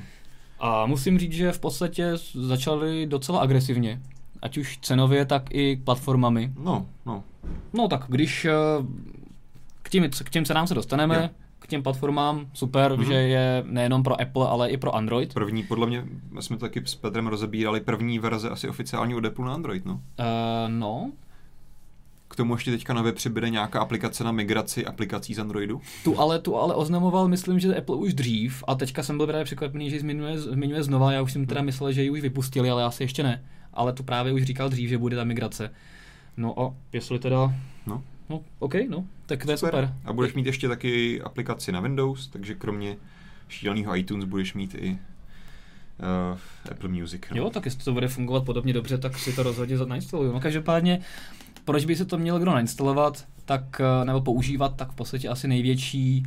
A musím říct, že v podstatě začali docela agresivně. Ať už cenově, tak i platformami. No, no. No tak když eh, k těm, k těm cenám se dostaneme, Jo. Těm platformám, super, Mhm. že je nejenom pro Apple, ale i pro Android. První, podle mě, jsme to taky s Petrem rozebírali, první verze asi oficiální od Apple na Android, no. Uh, no, K tomu ještě teďka nově přibude nějaká aplikace na migraci aplikací z Androidu. tu ale, tu ale oznamoval, myslím, že Apple už dřív a teďka jsem byl právě překvapený, že ji zmiňuje, zmiňuje znova, já už jsem teda myslel, že ji už vypustili, ale asi ještě ne. Ale tu právě už říkal dřív, že bude ta migrace. No a jestli teda... No. No, OK, no, tak to je super. A budeš mít ještě taky aplikaci na Windows, takže kromě šíleného iTunes budeš mít i uh, Apple Music. No. Jo, tak jestli to bude fungovat podobně dobře, tak si to rozhodně nainstaluju. No každopádně, proč by se to mělo kdo nainstalovat, tak, eh, nebo používat, tak v podstatě asi největší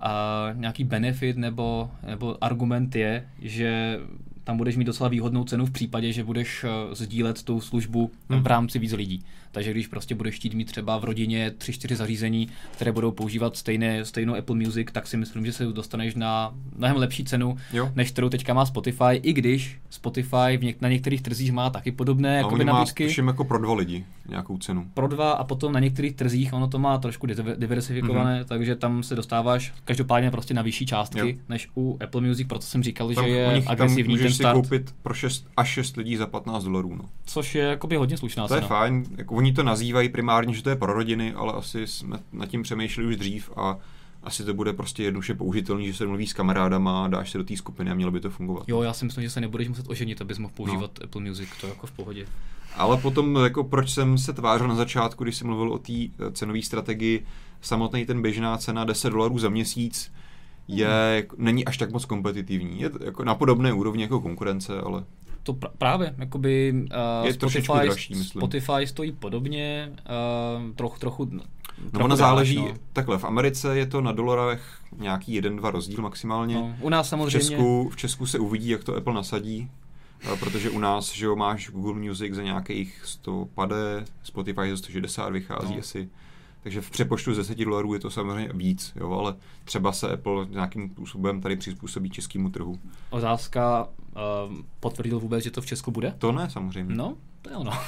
a nějaký benefit nebo, nebo argument je, že tam budeš mít docela výhodnou cenu v případě, že budeš sdílet tu službu Hmm. v rámci víc lidí. Takže když prostě budeš chtít mít třeba v rodině 3-4 zařízení, které budou používat stejné, stejnou Apple Music, tak si myslím, že se dostaneš na mnohem lepší cenu, jo. než kterou teďka má Spotify, i když Spotify v něk- na některých trzích má taky podobné jako nabídky. Má jako pro dva lidi nějakou cenu. Pro dva a potom na některých trzích ono to má trošku diversifikované, mm-hmm. takže tam se dostáváš každopádně prostě na vyšší částky, jo. než u Apple Music, proto jsem říkal, tam, že je agresivní ten start. si koupit pro 6 až 6 lidí za 15 dolarů. No. Což je jakoby hodně slušná To cena. je fajn, jako oni to nazývají primárně, že to je pro rodiny, ale asi jsme nad tím přemýšleli už dřív a asi to bude prostě jednoduše použitelný, že se mluví s kamarádama, dáš se do té skupiny a mělo by to fungovat. Jo, já si myslím, že se nebudeš muset oženit, abys mohl používat no. Apple Music, to je jako v pohodě. Ale potom, jako proč jsem se tvářil na začátku, když jsem mluvil o té eh, cenové strategii, samotný ten běžná cena 10 dolarů za měsíc je, hmm. není až tak moc kompetitivní. Je jako na podobné úrovni jako konkurence, ale to pr- právě, jakoby uh, je Spotify, dražší, myslím. Spotify stojí podobně, uh, trochu, trochu No ono záleží, no. takhle, v Americe je to na dolarech nějaký jeden, dva rozdíl maximálně. No, u nás samozřejmě. V Česku, v Česku se uvidí, jak to Apple nasadí, protože u nás, že jo, máš Google Music za nějakých 100 pade, Spotify za 160 vychází no. asi. Takže v přepočtu z 10 dolarů je to samozřejmě víc, jo, ale třeba se Apple nějakým způsobem tady přizpůsobí českému trhu. Otázka, uh, potvrdil vůbec, že to v Česku bude? To ne, samozřejmě. No, to je ono.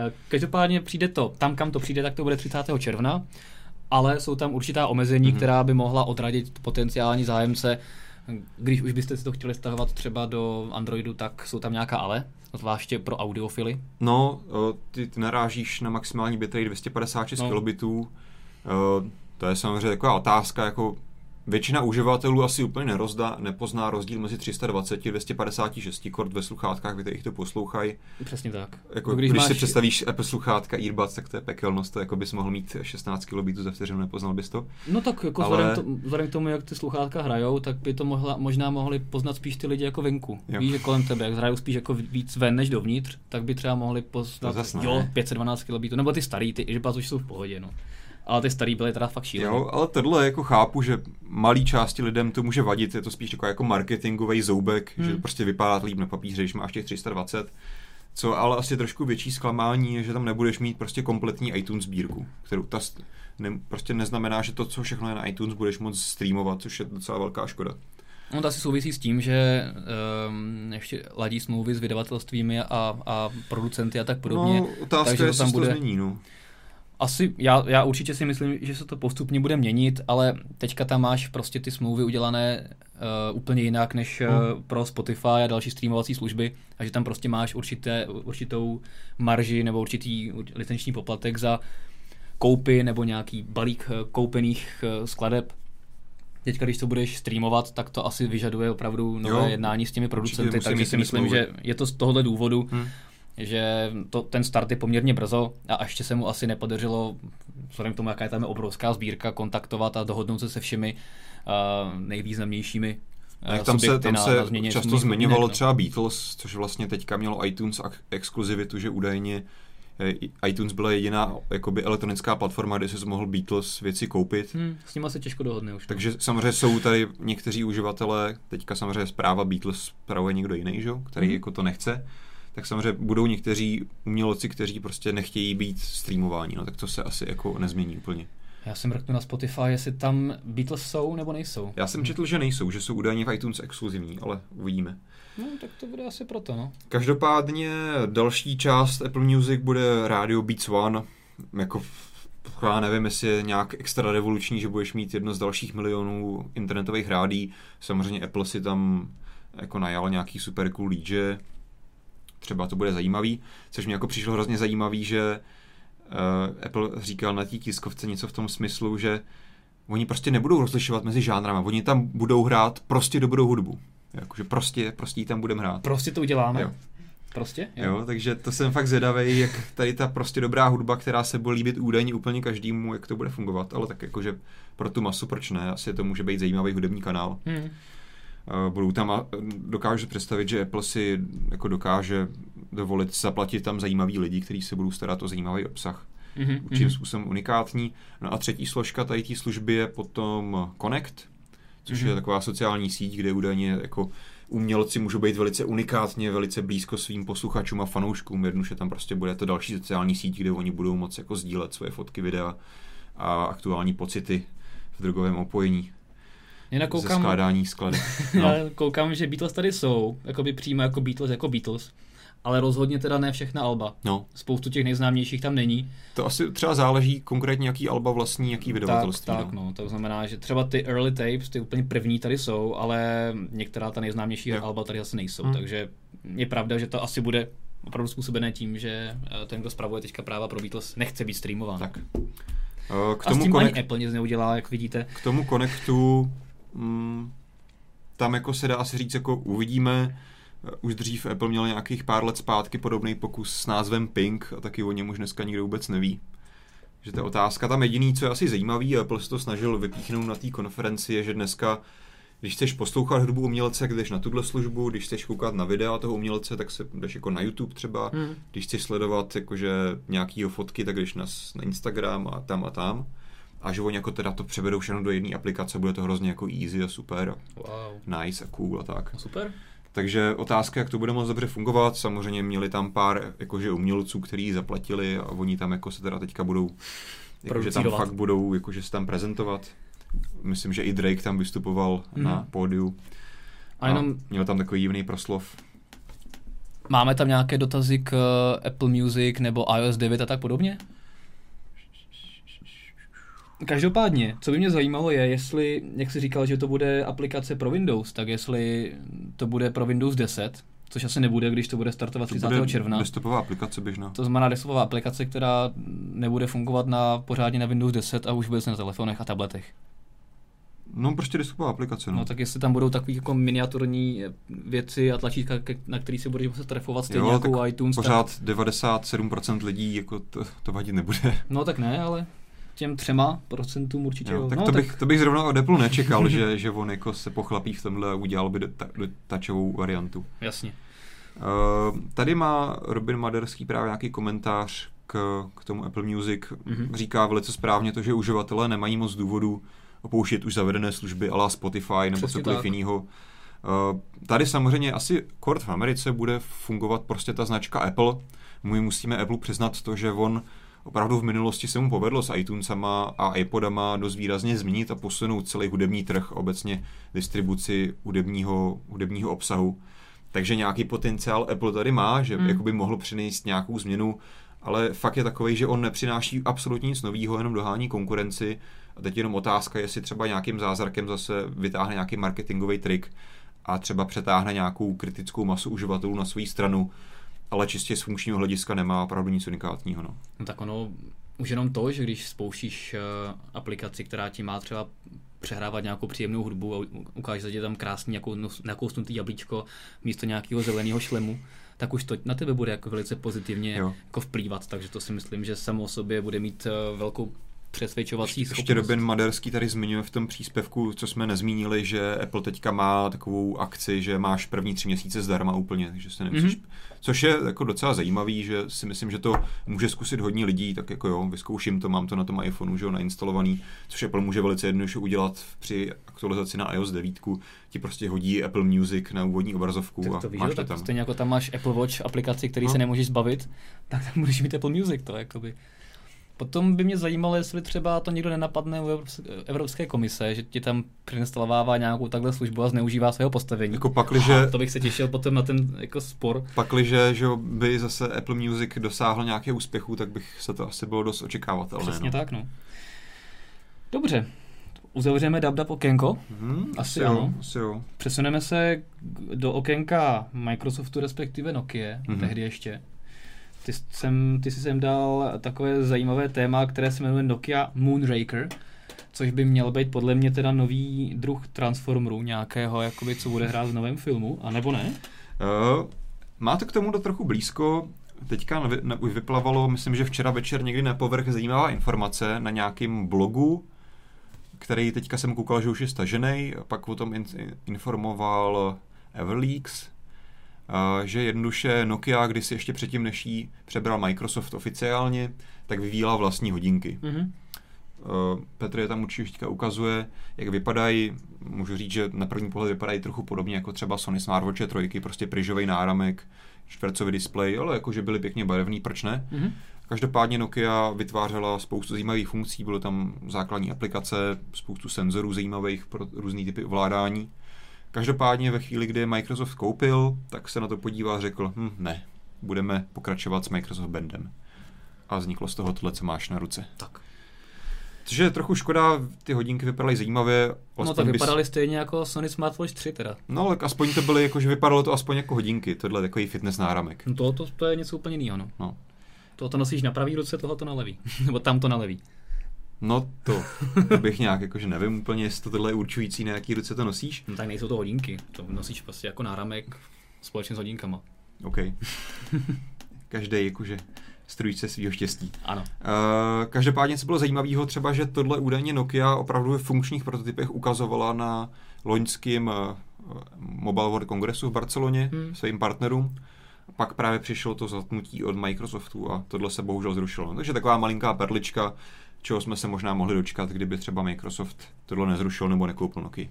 Eh, každopádně přijde to, tam kam to přijde, tak to bude 30. června, ale jsou tam určitá omezení, mm-hmm. která by mohla odradit potenciální zájemce. Když už byste si to chtěli stahovat třeba do Androidu, tak jsou tam nějaká ale, zvláště pro audiofily. No, eh, ty, ty narážíš na maximální bitrate 256 no. kilobitů. Eh, to je samozřejmě taková otázka, jako Většina uživatelů asi úplně nerozdá, nepozná rozdíl mezi 320 a 256 kord ve sluchátkách, ve kterých to poslouchají. Přesně tak. Jako, když, když máš... si představíš Apple sluchátka Earbuds, tak to je pekelnost, to jako bys mohl mít 16 kilobitů za vteřinu, nepoznal bys to. No tak jako Ale... vzhledem, to, vzhledem k tomu, jak ty sluchátka hrajou, tak by to mohla, možná mohli poznat spíš ty lidi jako venku. Jo. Víš, že kolem tebe, jak hrajou spíš jako víc ven než dovnitř, tak by třeba mohli poznat, jo, 512 kilobitů, nebo ty starý, ty Earbuds už jsou v pohodě, no ale ty starý byly teda fakt šílené. Jo, ale tohle jako chápu, že malý části lidem to může vadit, je to spíš jako, jako marketingový zoubek, hmm. že prostě vypadá líp na papíře, když máš těch 320. Co ale asi trošku větší zklamání je, že tam nebudeš mít prostě kompletní iTunes sbírku, kterou ta ne, prostě neznamená, že to, co všechno je na iTunes, budeš moc streamovat, což je docela velká škoda. No to asi souvisí s tím, že um, ještě ladí smlouvy s vydavatelstvími a, a producenty a tak podobně. No, otázka takže je, to tam bude... to změní, no. Asi, já, já určitě si myslím, že se to postupně bude měnit, ale teďka tam máš prostě ty smlouvy udělané uh, úplně jinak než uh, pro Spotify a další streamovací služby a že tam prostě máš určité, určitou marži nebo určitý licenční poplatek za koupy nebo nějaký balík uh, koupených uh, skladeb. Teďka, když to budeš streamovat, tak to asi vyžaduje opravdu nové jo, jednání s těmi producenty, takže si myslím, že je to z tohohle důvodu. Hmm že to, ten start je poměrně brzo a ještě se mu asi nepodařilo, vzhledem k tomu, jaká je tam obrovská sbírka, kontaktovat a dohodnout se se všemi uh, nejvýznamnějšími uh, tam se, tam na, se na často zmiňovalo no. třeba Beatles, což vlastně teďka mělo iTunes exkluzivitu, že údajně eh, iTunes byla jediná jakoby elektronická platforma, kde se mohl Beatles věci koupit. Hmm, s nimi se těžko dohodne už. No. Takže samozřejmě jsou tady někteří uživatelé, teďka samozřejmě zpráva Beatles spravuje někdo jiný, že? který hmm. jako to nechce tak samozřejmě budou někteří umělci, kteří prostě nechtějí být streamováni, no tak to se asi jako nezmění úplně. Já jsem mrknu na Spotify, jestli tam Beatles jsou nebo nejsou. Já jsem četl, že nejsou, že jsou údajně v iTunes exkluzivní, ale uvidíme. No, tak to bude asi proto, no. Každopádně další část Apple Music bude Radio Beats One, jako já nevím, jestli je nějak extra revoluční, že budeš mít jedno z dalších milionů internetových rádí. Samozřejmě Apple si tam jako najal nějaký super cool DJ, třeba to bude zajímavý, což mě jako přišlo hrozně zajímavý, že uh, Apple říkal na té tiskovce něco v tom smyslu, že oni prostě nebudou rozlišovat mezi žánrama, oni tam budou hrát prostě dobrou hudbu. Jakože prostě, prostě ji tam budeme hrát. Prostě to uděláme. Jo. Prostě? Jo. jo, takže to jsem fakt zvědavý, jak tady ta prostě dobrá hudba, která se bude líbit údajně úplně každému, jak to bude fungovat, ale tak jakože pro tu masu proč ne, asi to může být zajímavý hudební kanál. Hmm. Eh, budou tam a dokážu představit, že Apple si jako dokáže dovolit zaplatit tam zajímavý lidi, kteří se budou starat o zajímavý obsah. Mm-hmm. Určitým způsobem unikátní. No a třetí složka tady té služby je potom Connect, což mm-hmm. je taková sociální síť, kde údajně jako umělci můžou být velice unikátně, velice blízko svým posluchačům a fanouškům. Jednoduše tam prostě bude to další sociální síť, kde oni budou moci jako sdílet svoje fotky, videa a aktuální pocity v drogovém opojení. Jinak koukám, ze skládání skladek. No. koukám, že Beatles tady jsou, jako by přímo jako Beatles, jako Beatles ale rozhodně teda ne všechna alba. No. Spoustu těch nejznámějších tam není. To asi třeba záleží konkrétně, jaký alba vlastní, jaký vydavatelství. Tak, tak, no. no. To znamená, že třeba ty early tapes, ty úplně první tady jsou, ale některá ta nejznámější jo. alba tady asi nejsou. Hmm. Takže je pravda, že to asi bude opravdu způsobené tím, že eh, ten, kdo spravuje teďka práva pro Beatles, nechce být streamován. Tak. Eh, k tomu a s tím connect... ani Apple nic neudělá, jak vidíte. K tomu konektu mm, tam jako se dá asi říct, jako uvidíme, Eh, už dřív Apple měl nějakých pár let zpátky podobný pokus s názvem Pink a taky o něm už dneska nikdo vůbec neví. Že ta otázka tam jediný, co je asi zajímavý, Apple se to snažil vypíchnout na té konferenci, je, že dneska když chceš poslouchat hudbu umělce, jdeš na tuhle službu, když chceš koukat na videa toho umělce, tak se jdeš jako na YouTube třeba, hmm. když chceš sledovat jakože nějakýho fotky, tak jdeš na, na Instagram a tam a tam. A že oni jako teda to převedou všechno do jedné aplikace, bude to hrozně jako easy a super. Wow. Nice a cool a tak. Super. Takže otázka, jak to bude moc dobře fungovat. Samozřejmě měli tam pár jakože umělců, kteří zaplatili a oni tam jako se teda teďka budou, jakože tam fakt budou jakože se tam prezentovat. Myslím, že i Drake tam vystupoval hmm. na pódiu. A, jenom... měl tam takový divný proslov. Máme tam nějaké dotazy k eh, Apple Music nebo iOS 9 a tak podobně? Každopádně, co by mě zajímalo je, jestli, jak jsi říkal, že to bude aplikace pro Windows, tak jestli to bude pro Windows 10, což asi nebude, když to bude startovat 30. To června. desktopová aplikace běžná. To znamená desktopová aplikace, která nebude fungovat na pořádně na Windows 10 a už bude na telefonech a tabletech. No prostě desktopová aplikace. No. no tak jestli tam budou takové jako miniaturní věci a tlačítka, na který si budeš muset trefovat stejně jo, jako iTunes. Pořád tak... 97% lidí jako to, to vadit nebude. No tak ne, ale těm třema procentům určitě jo. Tak, no, to, tak... Bych, to bych zrovna od Apple nečekal, že, že on jako se pochlapí v tomhle a udělal by tačovou variantu. Jasně. Uh, tady má Robin Maderský právě nějaký komentář k, k tomu Apple Music. Mm-hmm. Říká velice správně to, že uživatelé nemají moc důvodů opouštět už zavedené služby ala Spotify nebo cokoliv jiného. Uh, tady samozřejmě asi kort v Americe bude fungovat prostě ta značka Apple. My musíme Apple přiznat to, že on opravdu v minulosti se mu povedlo s iTunesama a iPodama dost výrazně změnit a posunout celý hudební trh, obecně distribuci hudebního, hudebního obsahu. Takže nějaký potenciál Apple tady má, že hmm. by mohl přinést nějakou změnu, ale fakt je takový, že on nepřináší absolutně nic nového, jenom dohání konkurenci. A teď jenom otázka, jestli třeba nějakým zázrakem zase vytáhne nějaký marketingový trik a třeba přetáhne nějakou kritickou masu uživatelů na svou stranu, ale čistě z funkčního hlediska nemá opravdu nic unikátního. No. no tak ono, už jenom to, že když spouštíš uh, aplikaci, která ti má třeba přehrávat nějakou příjemnou hudbu a ukáže ti tam krásný nějakou, nakousnutý jablíčko místo nějakého zeleného šlemu, tak už to na tebe bude jako velice pozitivně jo. jako vplývat, takže to si myslím, že samo o sobě bude mít uh, velkou přesvědčovací schopnost. Ještě Robin Maderský tady zmiňuje v tom příspěvku, co jsme nezmínili, že Apple teďka má takovou akci, že máš první tři měsíce zdarma úplně, takže se nemusíš... Mm-hmm. Což je jako docela zajímavý, že si myslím, že to může zkusit hodně lidí, tak jako jo, vyzkouším to, mám to na tom iPhoneu, že jo, nainstalovaný, což Apple může velice jednoduše udělat při aktualizaci na iOS 9, ti prostě hodí Apple Music na úvodní obrazovku tak to a víš, máš to tam. Stejně jako tam máš Apple Watch aplikaci, který no. se nemůžeš zbavit, tak tam můžeš mít Apple Music, to jakoby. Potom by mě zajímalo, jestli třeba to někdo nenapadne u Evropské komise, že ti tam přinstalovává nějakou takhle službu a zneužívá svého postavení. Jako pakliže, Aha, to bych se těšil potom na ten jako spor. Pakliže že by zase Apple Music dosáhl nějaké úspěchu, tak bych se to asi bylo dost očekávatelné. Přesně no. tak, no. Dobře, uzavřeme DubDub okénko? Hmm, asi, asi ano. Jo, asi jo. Přesuneme se do okénka Microsoftu, respektive Nokia, mm-hmm. tehdy ještě. Ty, jsem, ty jsi sem dal takové zajímavé téma, které se jmenuje Nokia Moonraker, což by měl být podle mě teda nový druh Transformerů nějakého, jakoby, co bude hrát v novém filmu, a nebo ne? Uh, má to k tomu do trochu blízko. Teďka už vyplavalo, myslím, že včera večer někdy na povrch zajímavá informace na nějakém blogu, který teďka jsem koukal, že už je stažený, pak o tom informoval Everleaks, že jednoduše Nokia, když si ještě předtím, než jí přebral Microsoft oficiálně, tak vyvíjela vlastní hodinky. Mm-hmm. Petr je tam určitě ukazuje, jak vypadají. Můžu říct, že na první pohled vypadají trochu podobně jako třeba Sony Smartwatch 3, prostě pryžový náramek, čtvercový displej, ale jakože byly pěkně barevný, proč ne? Mm-hmm. Každopádně Nokia vytvářela spoustu zajímavých funkcí, bylo tam základní aplikace, spoustu senzorů zajímavých pro různé typy ovládání. Každopádně ve chvíli, kdy Microsoft koupil, tak se na to podíval a řekl, hm, ne, budeme pokračovat s Microsoft Bandem. A vzniklo z toho tohle, co máš na ruce. Tak. Což je trochu škoda, ty hodinky vypadaly zajímavě. No tak vypadaly bys... stejně jako Sony Smartwatch 3 teda. No ale aspoň to byly, jako, že vypadalo to aspoň jako hodinky, tohle takový fitness náramek. No to, to, to je něco úplně jiného, no. no. To, to nosíš na pravý ruce, tohle to na levý. Nebo tam to na levý. No to, to bych nějak, jakože nevím úplně, jestli to tohle je určující, na jaký ruce to nosíš. No tak nejsou to hodinky, to nosíš prostě jako náramek společně s hodinkama. OK. Každý jakože strujce svého štěstí. Ano. Uh, každopádně, co bylo zajímavého, třeba, že tohle údajně Nokia opravdu ve funkčních prototypech ukazovala na loňském uh, Mobile World Kongresu v Barceloně hmm. svým partnerům. Pak právě přišlo to zatnutí od Microsoftu a tohle se bohužel zrušilo. Takže taková malinká perlička, čeho jsme se možná mohli dočkat, kdyby třeba Microsoft tohle nezrušil nebo nekoupil Nokia.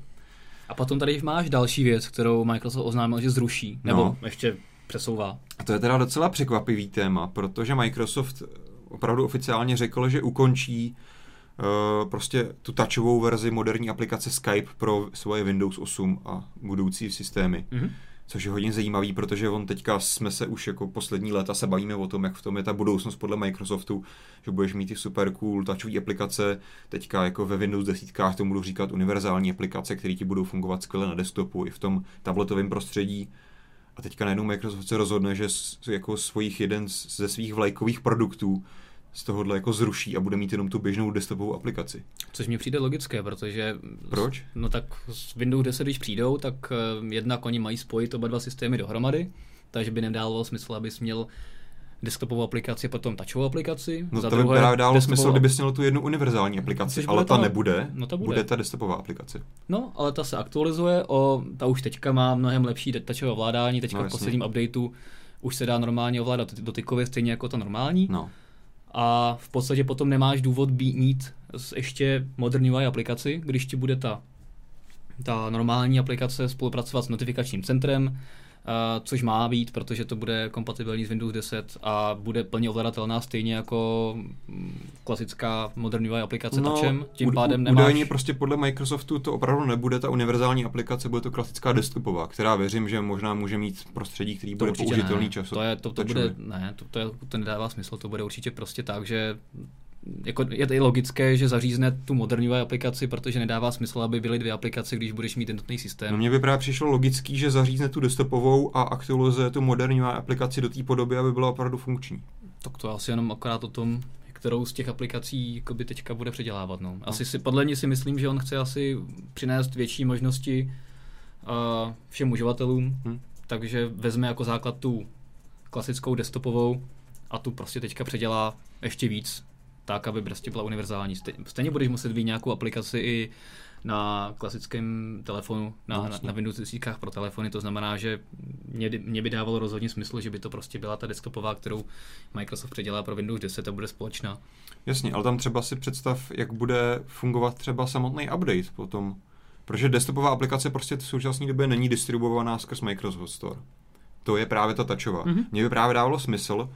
A potom tady máš další věc, kterou Microsoft oznámil, že zruší, nebo no. ještě přesouvá. A to je teda docela překvapivý téma, protože Microsoft opravdu oficiálně řekl, že ukončí uh, prostě tu touchovou verzi moderní aplikace Skype pro svoje Windows 8 a budoucí systémy. Mm-hmm což je hodně zajímavý, protože on teďka jsme se už jako poslední léta se bavíme o tom, jak v tom je ta budoucnost podle Microsoftu, že budeš mít ty super cool touchové aplikace, teďka jako ve Windows desítkách to budu říkat univerzální aplikace, které ti budou fungovat skvěle na desktopu i v tom tabletovém prostředí. A teďka najednou Microsoft se rozhodne, že jako svojich jeden ze svých vlajkových produktů z tohohle jako zruší a bude mít jenom tu běžnou desktopovou aplikaci. Což mi přijde logické, protože... Proč? No tak s Windows 10, když přijdou, tak eh, jednak oni mají spojit oba dva systémy dohromady, takže by nedávalo smysl, abys měl desktopovou aplikaci, potom touchovou aplikaci. No za to by právě dávalo desktopovou... smysl, kdyby měl tu jednu univerzální aplikaci, ale ta, ta nebude, no ta bude. bude ta desktopová aplikace. No, ale ta se aktualizuje, o, ta už teďka má mnohem lepší touchové ovládání, teďka no, v posledním updateu už se dá normálně ovládat dotykově stejně jako ta normální. No a v podstatě potom nemáš důvod být, mít ještě moderní UI aplikaci, když ti bude ta, ta normální aplikace spolupracovat s notifikačním centrem, což má být, protože to bude kompatibilní s Windows 10 a bude plně ovladatelná stejně jako mm, klasická moderní aplikace no, touchem. Tím pádem nemáš... Údajně prostě podle Microsoftu to opravdu nebude ta univerzální aplikace, bude to klasická desktopová, která věřím, že možná může mít prostředí, který to bude použitelný času. To, je, to, to bude, ne, to, to, je, to nedává smysl, to bude určitě prostě tak, že jako je to logické, že zařízne tu moderní aplikaci, protože nedává smysl, aby byly dvě aplikace, když budeš mít jednotný systém. No mně by právě přišlo logický, že zařízne tu desktopovou a aktualizuje tu moderní aplikaci do té podoby, aby byla opravdu funkční. Tak to asi jenom akorát o tom, kterou z těch aplikací by teďka bude předělávat. No. Asi si, podle mě si myslím, že on chce asi přinést větší možnosti uh, všem uživatelům, hmm. takže vezme jako základ tu klasickou desktopovou a tu prostě teďka předělá ještě víc tak, aby prostě byla univerzální. Stejně budeš muset být nějakou aplikaci i na klasickém telefonu, na, no, na, na Windows 10 pro telefony, to znamená, že mě, mě by dávalo rozhodně smysl, že by to prostě byla ta desktopová, kterou Microsoft předělá pro Windows 10 a bude společná. Jasně, ale tam třeba si představ, jak bude fungovat třeba samotný update potom, protože desktopová aplikace prostě v současné době není distribuovaná skrz Microsoft Store. To je právě ta tačová. Mm-hmm. Mně by právě dávalo smysl,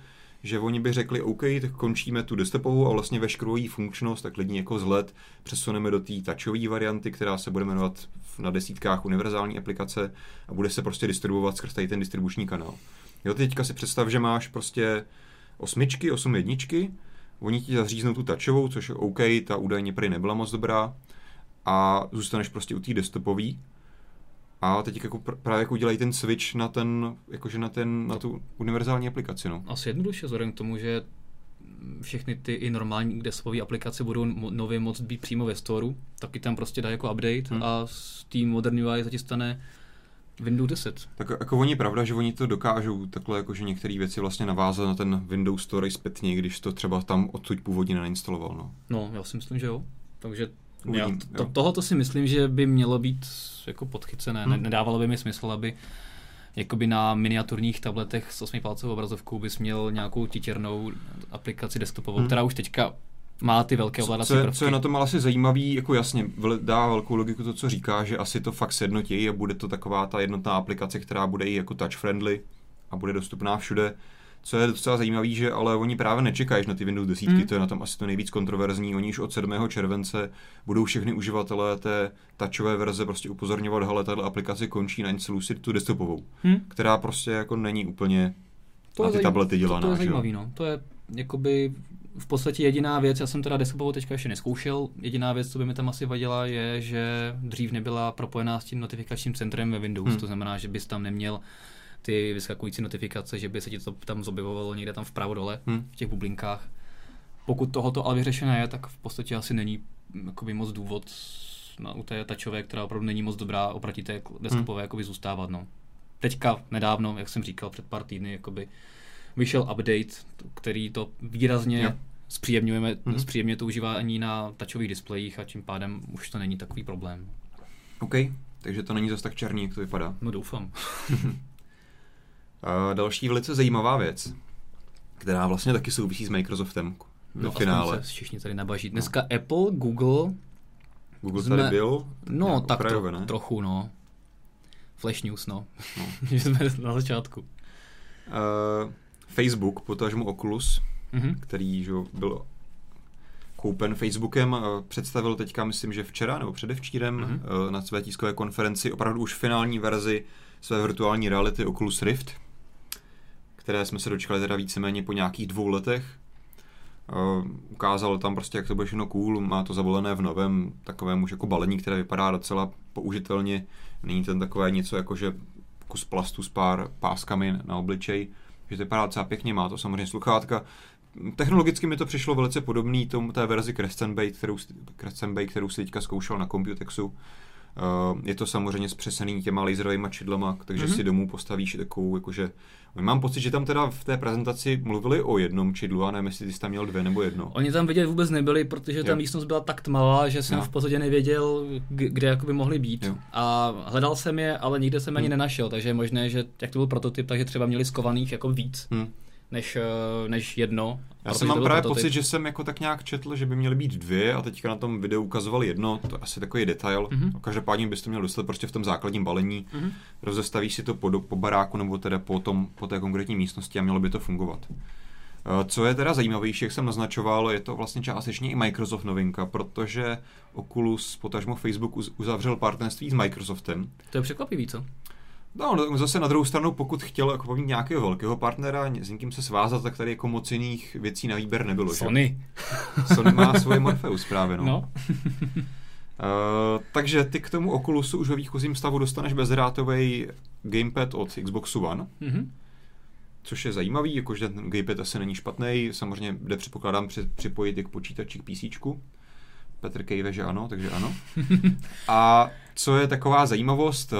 že oni by řekli, OK, tak končíme tu desktopovou a vlastně veškerou její funkčnost, tak lidi jako zlet přesuneme do té touchové varianty, která se bude jmenovat na desítkách univerzální aplikace a bude se prostě distribuovat skrz tady ten distribuční kanál. Jo, teďka si představ, že máš prostě osmičky, osm jedničky, oni ti zaříznou tu touchovou, což je OK, ta údajně prý nebyla moc dobrá, a zůstaneš prostě u té desktopové a teď jako právě jako udělají ten switch na ten, jakože na, ten, na tu univerzální aplikaci. No. Asi jednoduše, vzhledem k tomu, že všechny ty i normální desktopové aplikace budou nově moct být přímo ve storu, taky tam prostě dá jako update hmm. a s tím moderní UI zatím stane Windows 10. Tak jako oni pravda, že oni to dokážou takhle, jako že některé věci vlastně navázat na ten Windows Store zpětně, když to třeba tam odsud původně neinstaloval. No. no, já si myslím, že jo. Takže Uvidím, já to, to, tohoto si myslím, že by mělo být jako podchycené. Hmm. Nedávalo by mi smysl, aby jakoby na miniaturních tabletech s 8 palcovou obrazovkou bys měl nějakou titěrnou aplikaci desktopovou, hmm. která už teďka má ty velké ovládací co, je, co je na tom ale asi zajímavý, jako jasně, dá velkou logiku to, co říká, že asi to fakt sjednotí a bude to taková ta jednotná aplikace, která bude i jako touch friendly a bude dostupná všude. Co je docela zajímavé, že ale oni právě nečekají na ty Windows 10, mm. to je na tom asi to nejvíc kontroverzní. Oni už od 7. července budou všechny uživatelé té touchové verze prostě upozorňovat, hele, tato aplikace končí, nainstaluj si tu desktopovou, mm. která prostě jako není úplně to na ty tablety dělaná. To, to je zajímavý, no. To je jakoby v podstatě jediná věc, já jsem teda desktopovou teďka ještě neskoušel, jediná věc, co by mi tam asi vadila, je, že dřív nebyla propojená s tím notifikačním centrem ve Windows, hmm. to znamená, že bys tam neměl ty vyskakující notifikace, že by se ti to tam zobjevovalo někde tam vpravo dole, hmm. v těch bublinkách. Pokud tohoto ale vyřešené je, tak v podstatě asi není jakoby moc důvod na, u té tačové, která opravdu není moc dobrá oproti té desktopové, hmm. jakoby zůstávat. No. Teďka nedávno, jak jsem říkal, před pár týdny, jakoby vyšel update, který to výrazně jo. zpříjemňujeme, mm-hmm. zpříjemně to užívání na tačových displejích a tím pádem už to není takový problém. OK, takže to není zase tak černý, jak to vypadá. No doufám. a další velice zajímavá věc, která vlastně taky souvisí s Microsoftem ve no, finále. Se všichni tady nabaží. Dneska no. Apple, Google... Google jsme... tady byl? No, tak okrajové, to, trochu, no. Flash News, no. no. že jsme na začátku. Uh, Facebook, potažmo Oculus, mm-hmm. který že, byl koupen Facebookem, představil teďka, myslím, že včera nebo předevčírem mm-hmm. na své tiskové konferenci opravdu už finální verzi své virtuální reality Oculus Rift, které jsme se dočkali teda víceméně po nějakých dvou letech. Uh, tam prostě, jak to bude všechno cool, má to zavolené v novém takovém už jako balení, které vypadá docela použitelně. Není ten takové něco jako, že kus plastu s pár páskami na obličej že to vypadá docela pěkně, má to samozřejmě sluchátka. Technologicky mi to přišlo velice podobný tomu té verzi Crescent Bay, kterou, Crescent Bay, kterou si teďka zkoušel na Computexu. Uh, je to samozřejmě zpřesený těma laserovými čidlama, takže mm-hmm. si domů postavíš takovou, jakože Mám pocit, že tam teda v té prezentaci mluvili o jednom čidlu, a nevím, jestli jsi tam měl dvě nebo jedno. Oni tam vidět vůbec nebyli, protože ta místnost byla tak tmavá, že jsem jo. v podstatě nevěděl, kde jakoby mohli být. Jo. A hledal jsem je, ale nikde jsem hmm. ani nenašel, takže je možné, že jak to byl prototyp, takže třeba měli skovaných jako víc. Hmm než, eh, než jedno. Já jsem mám právě pocit, že jsem jako tak nějak četl, že by měly být dvě a teďka na tom videu ukazovali jedno, to je asi takový detail. Mm-hmm. Každopádně bys to měl dostat prostě v tom základním balení, mm-hmm. rozestavíš si to po, po baráku nebo teda po, tom, po té konkrétní místnosti a mělo by to fungovat. Eh, co je teda zajímavější, jak jsem naznačoval, je to vlastně částečně i Microsoft novinka, protože Oculus, potažmo Facebook uzavřel partnerství s Microsoftem. To je překvapivý, co? No, no, zase na druhou stranu, pokud chtěl jako mít nějakého velkého partnera, s někým se svázat, tak tady jako moc jiných věcí na výběr nebylo. Sony. Že? Sony má svoje Morpheus právě, no. no. uh, takže ty k tomu Oculusu už ve výchozím stavu dostaneš bezdrátový gamepad od Xboxu One. Mm-hmm. Což je zajímavý, jakože ten gamepad asi není špatný, samozřejmě jde předpokládám připojit i k počítači k PC. Petr Kejve, že ano, takže ano. A co je taková zajímavost, uh,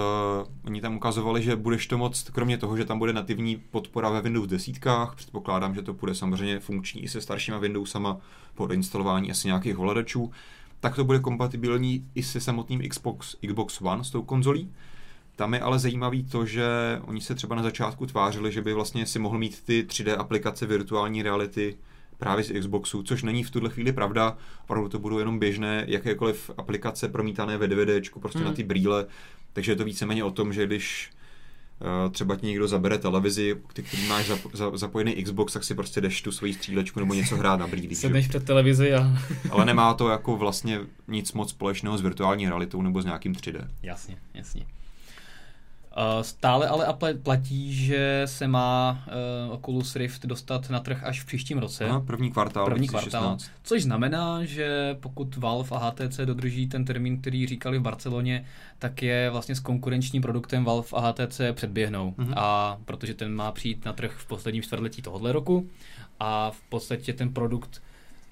oni tam ukazovali, že budeš to moct, kromě toho, že tam bude nativní podpora ve Windows desítkách, předpokládám, že to bude samozřejmě funkční i se staršíma Windowsama po instalování asi nějakých ovladačů, tak to bude kompatibilní i se samotným Xbox, Xbox One s tou konzolí. Tam je ale zajímavý to, že oni se třeba na začátku tvářili, že by vlastně si mohl mít ty 3D aplikace virtuální reality právě z Xboxu, což není v tuhle chvíli pravda. Opravdu to budou jenom běžné jakékoliv aplikace promítané ve DVD, prostě hmm. na ty brýle. Takže je to víceméně o tom, že když uh, třeba ti někdo zabere televizi, který máš zap, za, zapojený Xbox, tak si prostě jdeš tu svoji střílečku nebo něco hrát na brýlích. Sedneš před televizi a... Ale nemá to jako vlastně nic moc společného s virtuální realitou nebo s nějakým 3D. Jasně, jasně. Stále ale platí, že se má uh, Oculus Rift dostat na trh až v příštím roce. Aha, první kvartál první kvartál, což znamená, že pokud Valve a HTC dodrží ten termín, který říkali v Barceloně, tak je vlastně s konkurenčním produktem Valve a HTC předběhnou. Mm-hmm. A protože ten má přijít na trh v posledním čtvrtletí tohohle roku a v podstatě ten produkt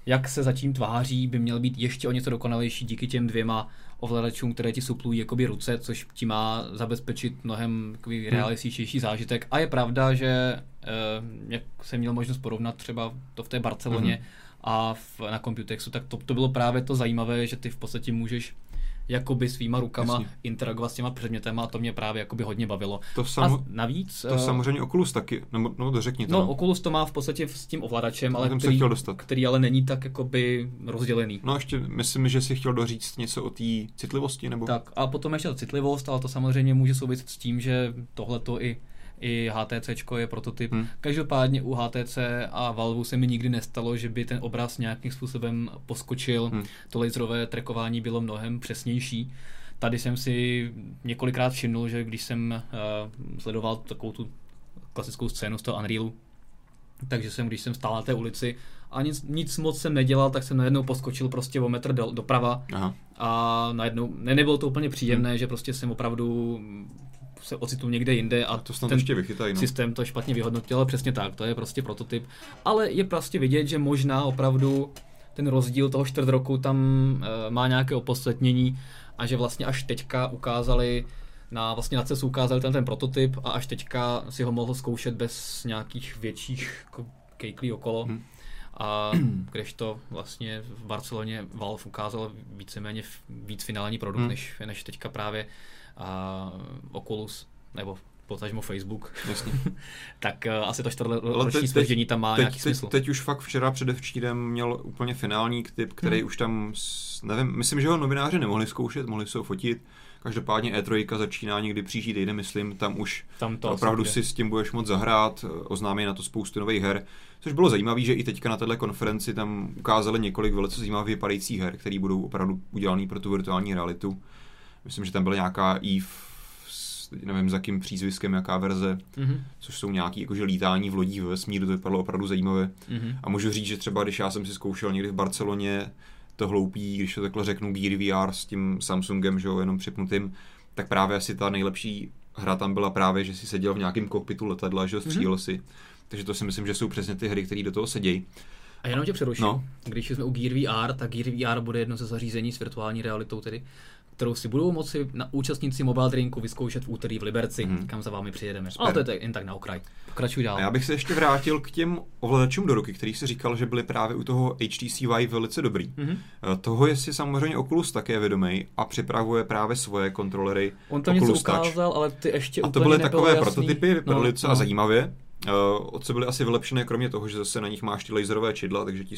jak se zatím tváří, by měl být ještě o něco dokonalejší díky těm dvěma ovladačům, které ti suplují jakoby ruce, což ti má zabezpečit mnohem takový hmm. realističtější zážitek. A je pravda, že eh, jak jsem měl možnost porovnat třeba to v té Barceloně hmm. a v, na Computexu, tak to, to bylo právě to zajímavé, že ty v podstatě můžeš jakoby svýma rukama Jasně. interagovat s těma předmětama a to mě právě jakoby hodně bavilo. To sam... A navíc... To uh... samozřejmě Oculus taky, no, no to řekni to. No, no, Oculus to má v podstatě s tím ovladačem, ale který, chtěl dostat. který ale není tak jakoby rozdělený. No ještě myslím, že si chtěl doříct něco o té citlivosti, nebo? Tak a potom ještě ta citlivost, ale to samozřejmě může souviset s tím, že tohle to i i HTC je prototyp. Hmm. Každopádně u HTC a Valve se mi nikdy nestalo, že by ten obraz nějakým způsobem poskočil. Hmm. To laserové trekování bylo mnohem přesnější. Tady jsem si několikrát všimnul, že když jsem uh, sledoval takovou tu klasickou scénu z toho Unrealu, takže jsem, když jsem stál na té ulici a nic, nic moc jsem nedělal, tak jsem najednou poskočil prostě o metr do, doprava Aha. a najednou, ne, nebylo to úplně příjemné, hmm. že prostě jsem opravdu se ocitnu někde jinde a to ten ještě vychytaj, no. systém to špatně vyhodnotil, ale přesně tak, to je prostě prototyp. Ale je prostě vidět, že možná opravdu ten rozdíl toho čtvrt roku tam e, má nějaké opodstatnění a že vlastně až teďka ukázali na, vlastně na CES ukázali ten, ten prototyp a až teďka si ho mohl zkoušet bez nějakých větších kejklí okolo. Hmm. A když to vlastně v Barceloně Valve ukázal víceméně víc finální produkt, hmm. než, než teďka právě a Oculus, nebo potažmo Facebook, Jasně. tak uh, asi to čtvrtletí spoždění tam má teď, nějaký teď, smysl. Teď už fakt včera předevčírem měl úplně finální typ, který hmm. už tam, nevím, myslím, že ho novináři nemohli zkoušet, mohli se ho fotit. Každopádně E3 začíná někdy příští týden, myslím, tam už tam to opravdu si s tím budeš moc zahrát, oznámí na to spoustu nových her. Což bylo zajímavé, že i teďka na této konferenci tam ukázali několik velice zajímavých vypadajících her, které budou opravdu udělané pro tu virtuální realitu. Myslím, že tam byla nějaká Eve, nevím za kým přízviskem, jaká verze, mm-hmm. což jsou nějaký jakože lítání v lodích ve vesmíru, to vypadalo opravdu zajímavé. Mm-hmm. A můžu říct, že třeba když já jsem si zkoušel někdy v Barceloně to hloupý, když to takhle řeknu, Gear VR s tím Samsungem, že jo, jenom připnutým, tak právě asi ta nejlepší hra tam byla právě, že si seděl v nějakém kokpitu letadla, že střílel mm-hmm. si. Takže to si myslím, že jsou přesně ty hry, které do toho sedějí. A jenom tě přeruším. No. Když jsme u Gear VR, tak Gear VR bude jedno ze zařízení s virtuální realitou tedy kterou si budou moci na účastníci Mobile Drinku vyzkoušet v úterý v Liberci, hmm. kam za vámi přijedeme. Ale to je tak, jen tak na okraj. Pokračuj dál. A já bych se ještě vrátil k těm ovladačům do ruky, který si říkal, že byly právě u toho HTC Vive velice dobrý. Mm-hmm. Toho je si samozřejmě Oculus také vědomý a připravuje právě svoje kontrolery. On to něco ukázal, ale ty ještě A to byly takové jasný. prototypy, vypadaly no, docela no. zajímavě. Uh, co byly asi vylepšené, kromě toho, že zase na nich máš ty laserové čidla, takže ti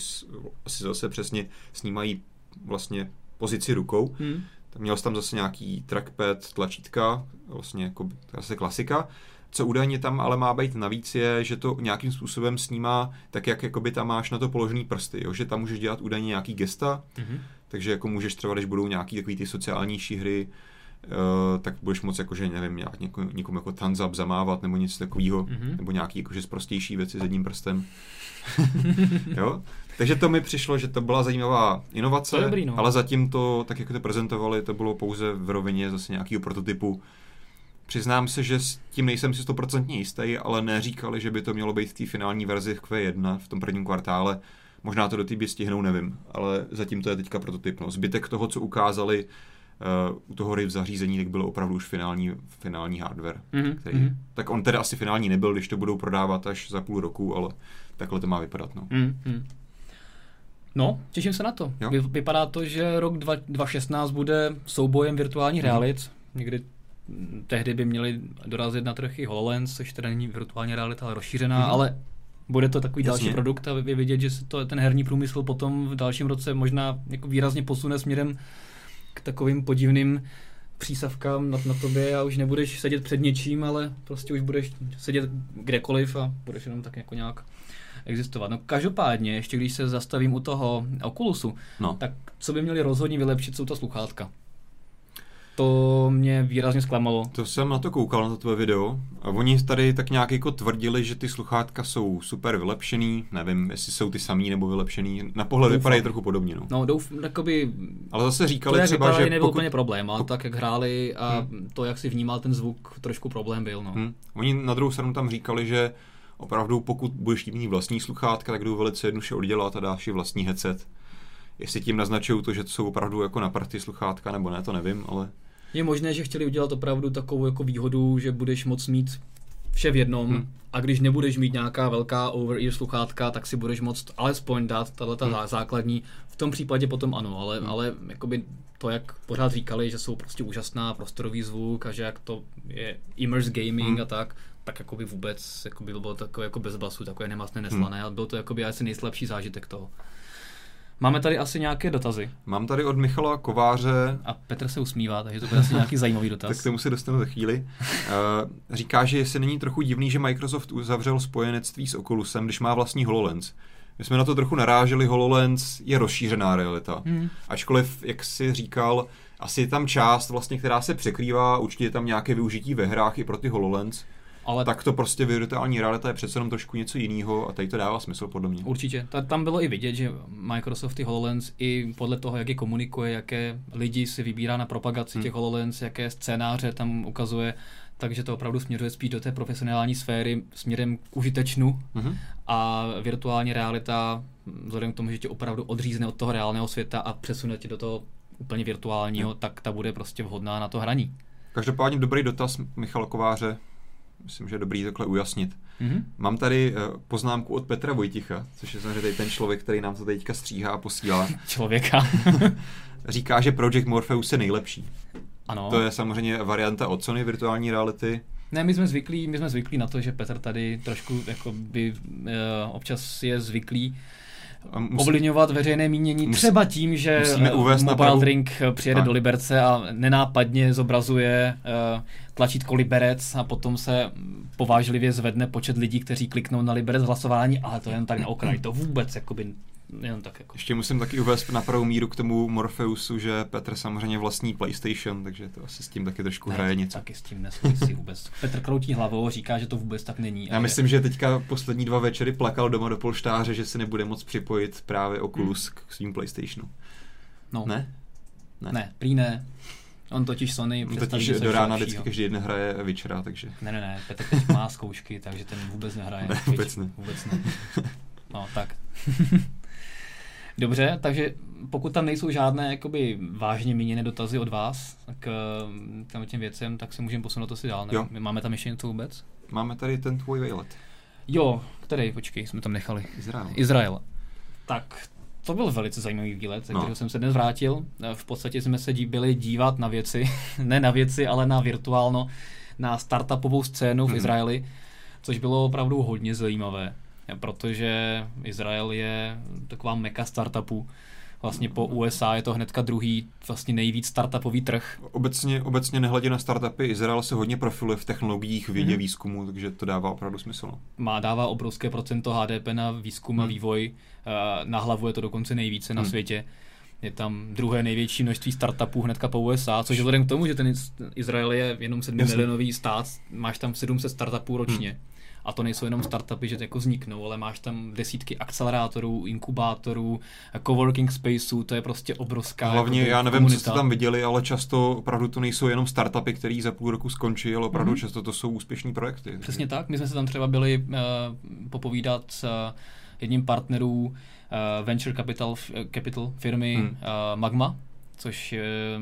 asi zase přesně snímají vlastně pozici rukou. Hmm. Měl jsi tam zase nějaký trackpad, tlačítka, vlastně jako zase klasika. Co údajně tam ale má být navíc je, že to nějakým způsobem snímá tak, jak jakoby tam máš na to položený prsty, jo? že tam můžeš dělat údajně nějaký gesta, mm-hmm. takže jako můžeš třeba, když budou nějaký takový ty sociálnější hry, Uh, tak budeš moc jakože, nevím, nějak něko, někomu jako thumbs up zamávat nebo něco takového, mm-hmm. nebo nějaký jakože sprostější věci s jedním prstem. jo? Takže to mi přišlo, že to byla zajímavá inovace, to dobrý, no. ale zatím to, tak jak to prezentovali, to bylo pouze v rovině zase nějakého prototypu. Přiznám se, že s tím nejsem si stoprocentně jistý, ale neříkali, že by to mělo být v té finální verzi v Q1 v tom prvním kvartále. Možná to do té stihnou, nevím, ale zatím to je teďka prototyp. No. Zbytek toho, co ukázali uh, u toho RIV zařízení, tak bylo opravdu už finální, finální hardware. Mm-hmm. Který, mm-hmm. Tak on tedy asi finální nebyl, když to budou prodávat až za půl roku, ale takhle to má vypadat. No. Mm-hmm. No, těším se na to. Jo. Vypadá to, že rok 2016 bude soubojem virtuálních mm. realit. Někdy tehdy by měli dorazit na trh i HoloLens, což teda není virtuální realita, ale rozšířená, mm. ale bude to takový Jasně. další produkt a je vidět, že se to, ten herní průmysl potom v dalším roce možná jako výrazně posune směrem k takovým podivným přísavkám na, na tobě a už nebudeš sedět před něčím, ale prostě už budeš sedět kdekoliv a budeš jenom tak jako nějak existovat. No každopádně, ještě když se zastavím u toho Oculusu, no. tak co by měli rozhodně vylepšit, jsou ta sluchátka. To mě výrazně zklamalo. To jsem na to koukal, na to tvoje video. A oni tady tak nějak jako tvrdili, že ty sluchátka jsou super vylepšený. Nevím, jestli jsou ty samý nebo vylepšený. Na pohled vypadají trochu podobně. No, no douf, jakoby, Ale zase říkali to, třeba, že nebyl pokud... úplně problém, ale tak, jak hráli a hmm. to, jak si vnímal ten zvuk, trošku problém byl. No. Hmm. Oni na druhou stranu tam říkali, že opravdu pokud budeš mít vlastní sluchátka, tak jdou velice jednoduše oddělat a dáš si vlastní headset. Jestli tím naznačují to, že to jsou opravdu jako na party sluchátka, nebo ne, to nevím, ale... Je možné, že chtěli udělat opravdu takovou jako výhodu, že budeš moc mít vše v jednom hmm. a když nebudeš mít nějaká velká over-ear sluchátka, tak si budeš moct alespoň dát tato hmm. základní. V tom případě potom ano, ale, hmm. ale jakoby to, jak pořád říkali, že jsou prostě úžasná prostorový zvuk a že jak to je immerse gaming hmm. a tak, tak jako by vůbec jako by bylo takové jako bez basu, takové nemastné, neslané, hmm. ale byl to jako by asi nejslabší zážitek toho. Máme tady asi nějaké dotazy. Mám tady od Michala Kováře. A Petr se usmívá, takže to bude asi nějaký zajímavý dotaz. tak k tomu se dostanu za chvíli. Uh, říká, že jestli není trochu divný, že Microsoft uzavřel spojenectví s Oculusem, když má vlastní HoloLens. My jsme na to trochu naráželi, HoloLens je rozšířená realita. Hmm. Ačkoliv, jak si říkal, asi je tam část, vlastně, která se překrývá, určitě je tam nějaké využití ve hrách i pro ty HoloLens. Ale tak to prostě virtuální realita je přece jenom trošku něco jiného a tady to dává smysl podle mě. Určitě. Ta, tam bylo i vidět, že Microsoft i HoloLens i podle toho, jak je komunikuje, jaké lidi si vybírá na propagaci hmm. těch HoloLens, jaké scénáře tam ukazuje, takže to opravdu směřuje spíš do té profesionální sféry směrem k užitečnu mm-hmm. a virtuální realita, vzhledem k tomu, že tě opravdu odřízne od toho reálného světa a přesune tě do toho úplně virtuálního, mm. tak ta bude prostě vhodná na to hraní. Každopádně dobrý dotaz Michal Kováře, myslím, že je dobrý takhle ujasnit. Mm-hmm. Mám tady eh, poznámku od Petra Vojticha, což je samozřejmě ten člověk, který nám to teďka stříhá a posílá. Člověka. Říká, že Project Morpheus je nejlepší. Ano. To je samozřejmě varianta od Sony virtuální reality. Ne, my jsme zvyklí, my jsme zvyklí na to, že Petr tady trošku jako by, uh, občas je zvyklý musí, ovlivňovat veřejné mínění musí, třeba tím, že Mobile pravou... Drink přijede a. do Liberce a nenápadně zobrazuje uh, tlačítko Liberec a potom se povážlivě zvedne počet lidí, kteří kliknou na Liberec hlasování, ale to jen tak na okraj. To vůbec jakoby jenom tak jako. Ještě musím taky uvést na pravou míru k tomu Morpheusu, že Petr samozřejmě vlastní PlayStation, takže to asi s tím taky trošku ne, hraje něco. Taky s tím nesouvisí vůbec. Petr kroutí hlavou, říká, že to vůbec tak není. Já myslím, že teďka poslední dva večery plakal doma do polštáře, že se nebude moc připojit právě Oculus hmm. k svým PlayStationu. No. Ne? Ne, ne prý ne. On totiž Sony On totiž do rána vždycky každý den hraje Witchera, takže... Ne, ne, ne, Petr teď má zkoušky, takže ten vůbec nehraje. Ne, vůbec ne. Vůbec ne. No, tak. Dobře, takže pokud tam nejsou žádné jakoby, vážně míněné dotazy od vás k tam těm věcem, tak se můžeme posunout asi dál. Ne? Máme tam ještě něco vůbec? Máme tady ten tvůj výlet. Jo, který, počkej, jsme tam nechali. Izrael. Izrael. Tak to byl velice zajímavý výlet, ze no. kterého jsem se dnes vrátil. V podstatě jsme se byli dívat na věci, ne na věci, ale na virtuálno, na startupovou scénu v mm. Izraeli, což bylo opravdu hodně zajímavé protože Izrael je taková meka startupů. Vlastně po USA je to hnedka druhý vlastně nejvíc startupový trh. Obecně, obecně nehledě na startupy, Izrael se hodně profiluje v technologiích, vědě, mm-hmm. výzkumu, takže to dává opravdu smysl. No. Má dává obrovské procento HDP na výzkum mm. a mhm. vývoj, na hlavu je to dokonce nejvíce na mhm. světě. Je tam druhé největší množství startupů hnedka po USA, což je vzhledem k tomu, že ten Izrael je jenom 7 milionový stát, máš tam 700 startupů ročně. Mm a to nejsou jenom startupy, že jako vzniknou, ale máš tam desítky akcelerátorů, inkubátorů, coworking spaceů, to je prostě obrovská Hlavně, jako, já nevím, komunita. co jste tam viděli, ale často opravdu to nejsou jenom startupy, které za půl roku skončí, ale opravdu mm-hmm. často to jsou úspěšní projekty. Přesně tak, my jsme se tam třeba byli uh, popovídat s uh, jedním partnerů uh, venture capital, capital firmy mm. uh, Magma, což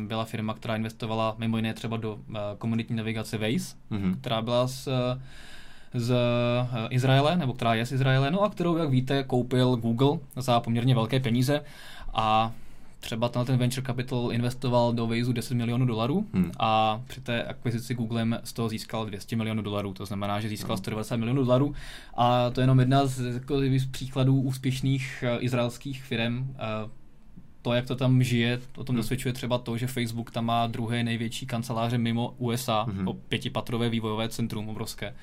byla firma, která investovala mimo jiné třeba do komunitní navigace Waze, mm-hmm. která byla z z eh, Izraele, nebo která je z Izraele, no a kterou, jak víte, koupil Google za poměrně velké peníze a třeba ten venture capital investoval do Waze 10 milionů dolarů hmm. a při té akvizici Googlem z toho získal 200 milionů dolarů, to znamená, že získal 190 hmm. milionů dolarů a to je jenom jedna z, jako, z příkladů úspěšných uh, izraelských firm. Uh, to, jak to tam žije, o tom hmm. dosvědčuje třeba to, že Facebook tam má druhé největší kanceláře mimo USA, hmm. o pětipatrové vývojové centrum obrovské.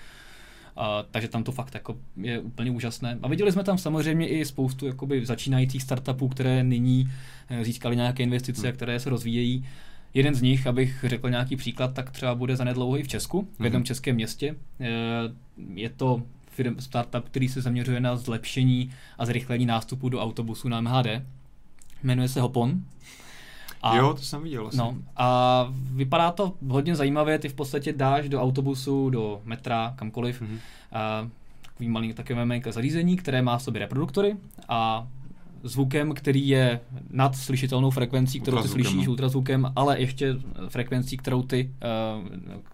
A, takže tam to fakt jako je úplně úžasné. A viděli jsme tam samozřejmě i spoustu jakoby začínajících startupů, které nyní eh, získaly nějaké investice, hmm. které se rozvíjejí. Jeden z nich, abych řekl nějaký příklad, tak třeba bude zanedlouho i v Česku, v jednom hmm. českém městě. Eh, je to firm, startup, který se zaměřuje na zlepšení a zrychlení nástupu do autobusu na MHD. Jmenuje se Hopon. A, jo, to jsem viděl. Vlastně. No, a vypadá to hodně zajímavě, ty v podstatě dáš do autobusu, do metra, kamkoliv, mm-hmm. a takový malý takové zařízení, které má v sobě reproduktory a zvukem, který je nad slyšitelnou frekvencí, kterou ty slyšíš no. ultrazvukem, ale ještě frekvencí, kterou ty, uh,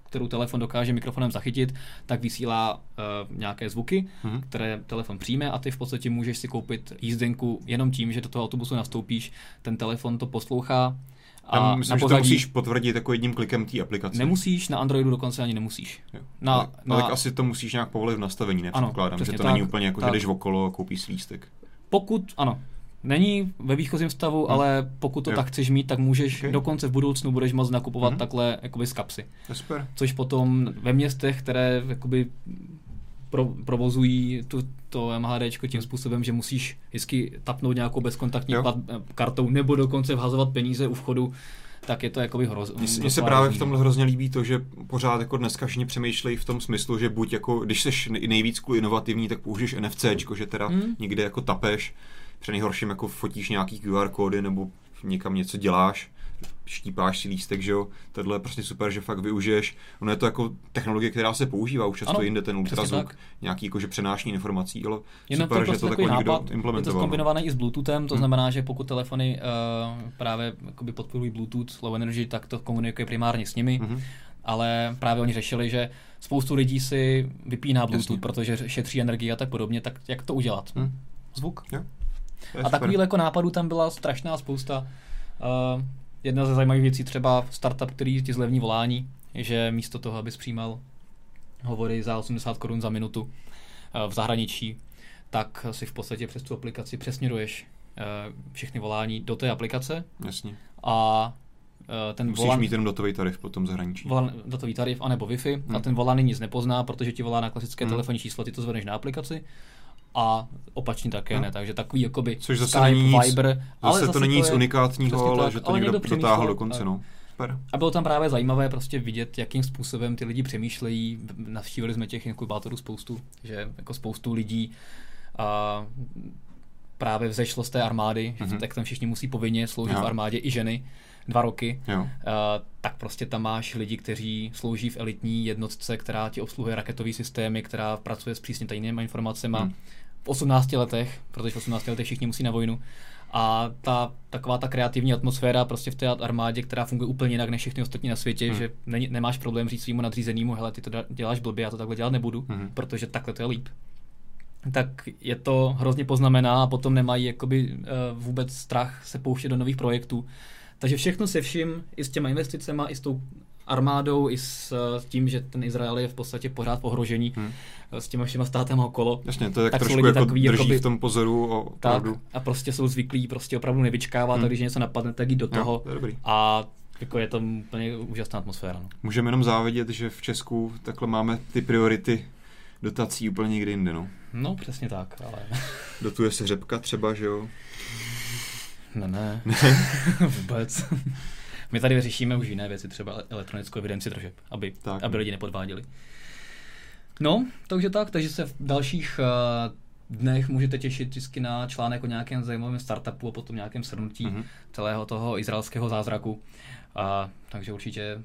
kterou telefon dokáže mikrofonem zachytit, tak vysílá uh, nějaké zvuky, mm-hmm. které telefon přijme a ty v podstatě můžeš si koupit jízdenku jenom tím, že do toho autobusu nastoupíš, ten telefon to poslouchá A Tam myslím, na pozadí, že to musíš potvrdit jako jedním klikem té aplikace. Nemusíš, na Androidu dokonce ani nemusíš. Jo. Na, ale, na, ale asi to musíš nějak povolit v nastavení, nepředpokládám, že to tak, není úplně jako, tak. že jdeš okolo a koupíš lístek. Pokud, ano, Není ve výchozím stavu, hmm. ale pokud to jo. tak chceš mít, tak můžeš okay. dokonce v budoucnu budeš moct nakupovat hmm. takhle jakoby z kapsy. super. Což potom ve městech, které jakoby pro, provozují tu, to MHD tím způsobem, že musíš vždycky tapnout nějakou bezkontaktní plat, kartou nebo dokonce vhazovat peníze u vchodu, tak je to jakoby hroz. Mně se právě v tomhle hrozně líbí to, že pořád jako dneska všichni přemýšlejí v tom smyslu, že buď jako, když jsi nejvíc inovativní, tak použiješ NFC, že teda hmm. někde jako tapeš, při nejhorším jako fotíš nějaký QR kódy nebo někam něco děláš, štípáš si lístek, že jo, tohle je prostě super, že fakt využiješ. Ono je to jako technologie, která se používá už často ano, jinde, ten ultrazvuk, nějaký jakože přenášení informací, ale Jenom super, to prostě že to takový nápad, implementoval. Je to zkombinované i s Bluetoothem, to hmm. znamená, že pokud telefony uh, právě podporují Bluetooth, low energy, tak to komunikuje primárně s nimi. Hmm ale právě oni řešili, že spoustu lidí si vypíná Bluetooth, Jasně. protože šetří energii a tak podobně, tak jak to udělat? Hmm. Zvuk. Jo. A takových jako nápadů tam byla strašná spousta. Uh, jedna ze zajímavých věcí třeba startup, který ti zlevní volání, že místo toho, abys přijímal hovory za 80 korun za minutu uh, v zahraničí, tak si v podstatě přes tu aplikaci přesměruješ uh, všechny volání do té aplikace. Jasně. A ten Musíš volan, mít jenom datový tarif potom zahraničí. Volan, datový tarif anebo Wi-Fi hmm. a ten volaný nic nepozná, protože ti volá na klasické hmm. telefonní číslo, ty to zvedneš na aplikaci a opačně také hmm. ne, takže takový jakoby Což zase Skype, není nic, Viber, zase ale zase to není nic unikátního, ale tak, že to ale někdo dotáhl do konce, no. Super. A bylo tam právě zajímavé prostě vidět, jakým způsobem ty lidi přemýšlejí. Navštívili jsme těch inkubátorů spoustu, že jako spoustu lidí a právě vzešlo z té armády, mm-hmm. tak tam všichni musí povinně sloužit jo. v armádě i ženy dva roky, jo. Uh, tak prostě tam máš lidi, kteří slouží v elitní jednotce, která ti obsluhuje raketové systémy, která pracuje s přísně tajnými informacemi. Hmm v 18 letech, protože v 18 letech všichni musí na vojnu. A ta taková ta kreativní atmosféra prostě v té armádě, která funguje úplně jinak než všechny ostatní na světě, hmm. že ne, nemáš problém říct svýmu nadřízenému, hele, ty to děláš blbě, já to takhle dělat nebudu, hmm. protože takhle to je líp. Tak je to hrozně poznamená a potom nemají jakoby, uh, vůbec strach se pouštět do nových projektů. Takže všechno se vším, i s těma investicemi, i s tou armádou, i s, s tím, že ten Izrael je v podstatě pořád v ohrožení hmm. s těma všema státem okolo. Jasně, to je tak trošku jako takový, drží jakoby, v tom pozoru o tak, a prostě jsou zvyklí prostě opravdu nevyčkávat hmm. a když něco napadne, tak jít do toho. Jo, to je dobrý. A jako je to úplně úžasná atmosféra. No. Můžeme jenom závidět, že v Česku takhle máme ty priority dotací úplně někde jinde, no. No, přesně tak, ale... Dotuje se řepka třeba, že jo? Ne, ne. Vůbec. My tady řešíme už jiné věci, třeba elektronickou evidenci tržeb, aby, tak. aby lidi nepodváděli. No, takže tak, takže se v dalších uh, dnech můžete těšit vždycky na článek o nějakém zajímavém startupu a potom nějakém shrnutí mm-hmm. celého toho izraelského zázraku. A, takže určitě,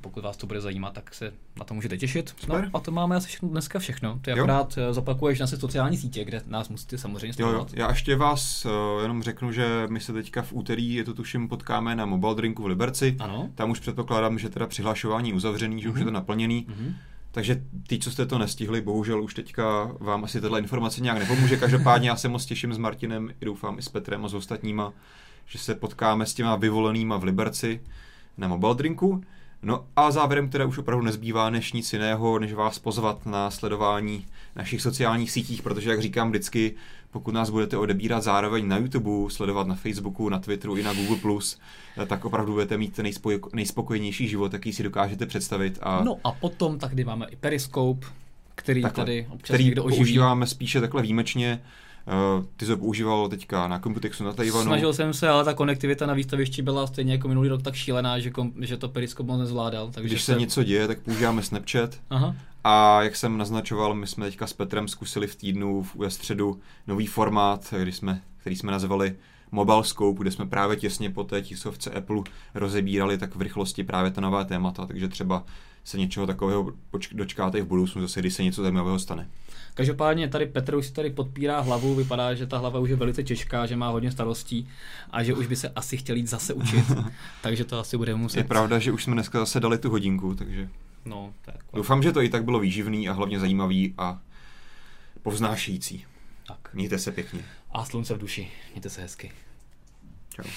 pokud vás to bude zajímat, tak se na to můžete těšit. No, Super. No, a to máme asi všechno, dneska všechno. Ty jo. akorát eh, zopakuješ naše sociální sítě, kde nás musíte samozřejmě sledovat. Já ještě vás uh, jenom řeknu, že my se teďka v úterý, je to tuším, potkáme na Mobile Drinku v Liberci. Ano. Tam už předpokládám, že teda přihlašování uzavřený, že mm-hmm. už je to mhm. naplněný. Mm-hmm. Takže ty, co jste to nestihli, bohužel už teďka vám asi tato informace nějak nepomůže. Každopádně já se moc těším s Martinem, i doufám i s Petrem a s ostatníma, že se potkáme s těma vyvolenýma v Liberci na mobile drinku. No a závěrem teda už opravdu nezbývá než nic jiného, než vás pozvat na sledování našich sociálních sítích, protože jak říkám vždycky, pokud nás budete odebírat zároveň na YouTube, sledovat na Facebooku, na Twitteru i na Google+, tak opravdu budete mít ten nejspoj- nejspokojenější život, jaký si dokážete představit. A... No a potom tady máme i Periscope, který takhle, tady občas který někdo oživí. používáme spíše takhle výjimečně, ty jsi používal teďka na Computexu na Tajvanu. Snažil jsem se, ale ta konektivita na výstavišti byla stejně jako minulý rok tak šílená, že, kom, že to Periscope moc nezvládal. Takže Když se, se něco děje, tak používáme Snapchat. Aha. A jak jsem naznačoval, my jsme teďka s Petrem zkusili v týdnu ve středu nový formát, který jsme, který jsme nazvali Mobile Scope, kde jsme právě těsně po té tisovce Apple rozebírali tak v rychlosti právě ta nová témata, takže třeba se něčeho takového dočkáte i v budoucnu, zase když se něco zajímavého stane. Každopádně tady Petr už si tady podpírá hlavu, vypadá, že ta hlava už je velice těžká, že má hodně starostí a že už by se asi chtěl jít zase učit, takže to asi bude muset. Je pravda, že už jsme dneska zase dali tu hodinku, takže no, tak. doufám, že to i tak bylo výživný a hlavně zajímavý a povznášející. Tak. Mějte se pěkně. A slunce v duši. Mějte se hezky. Čau.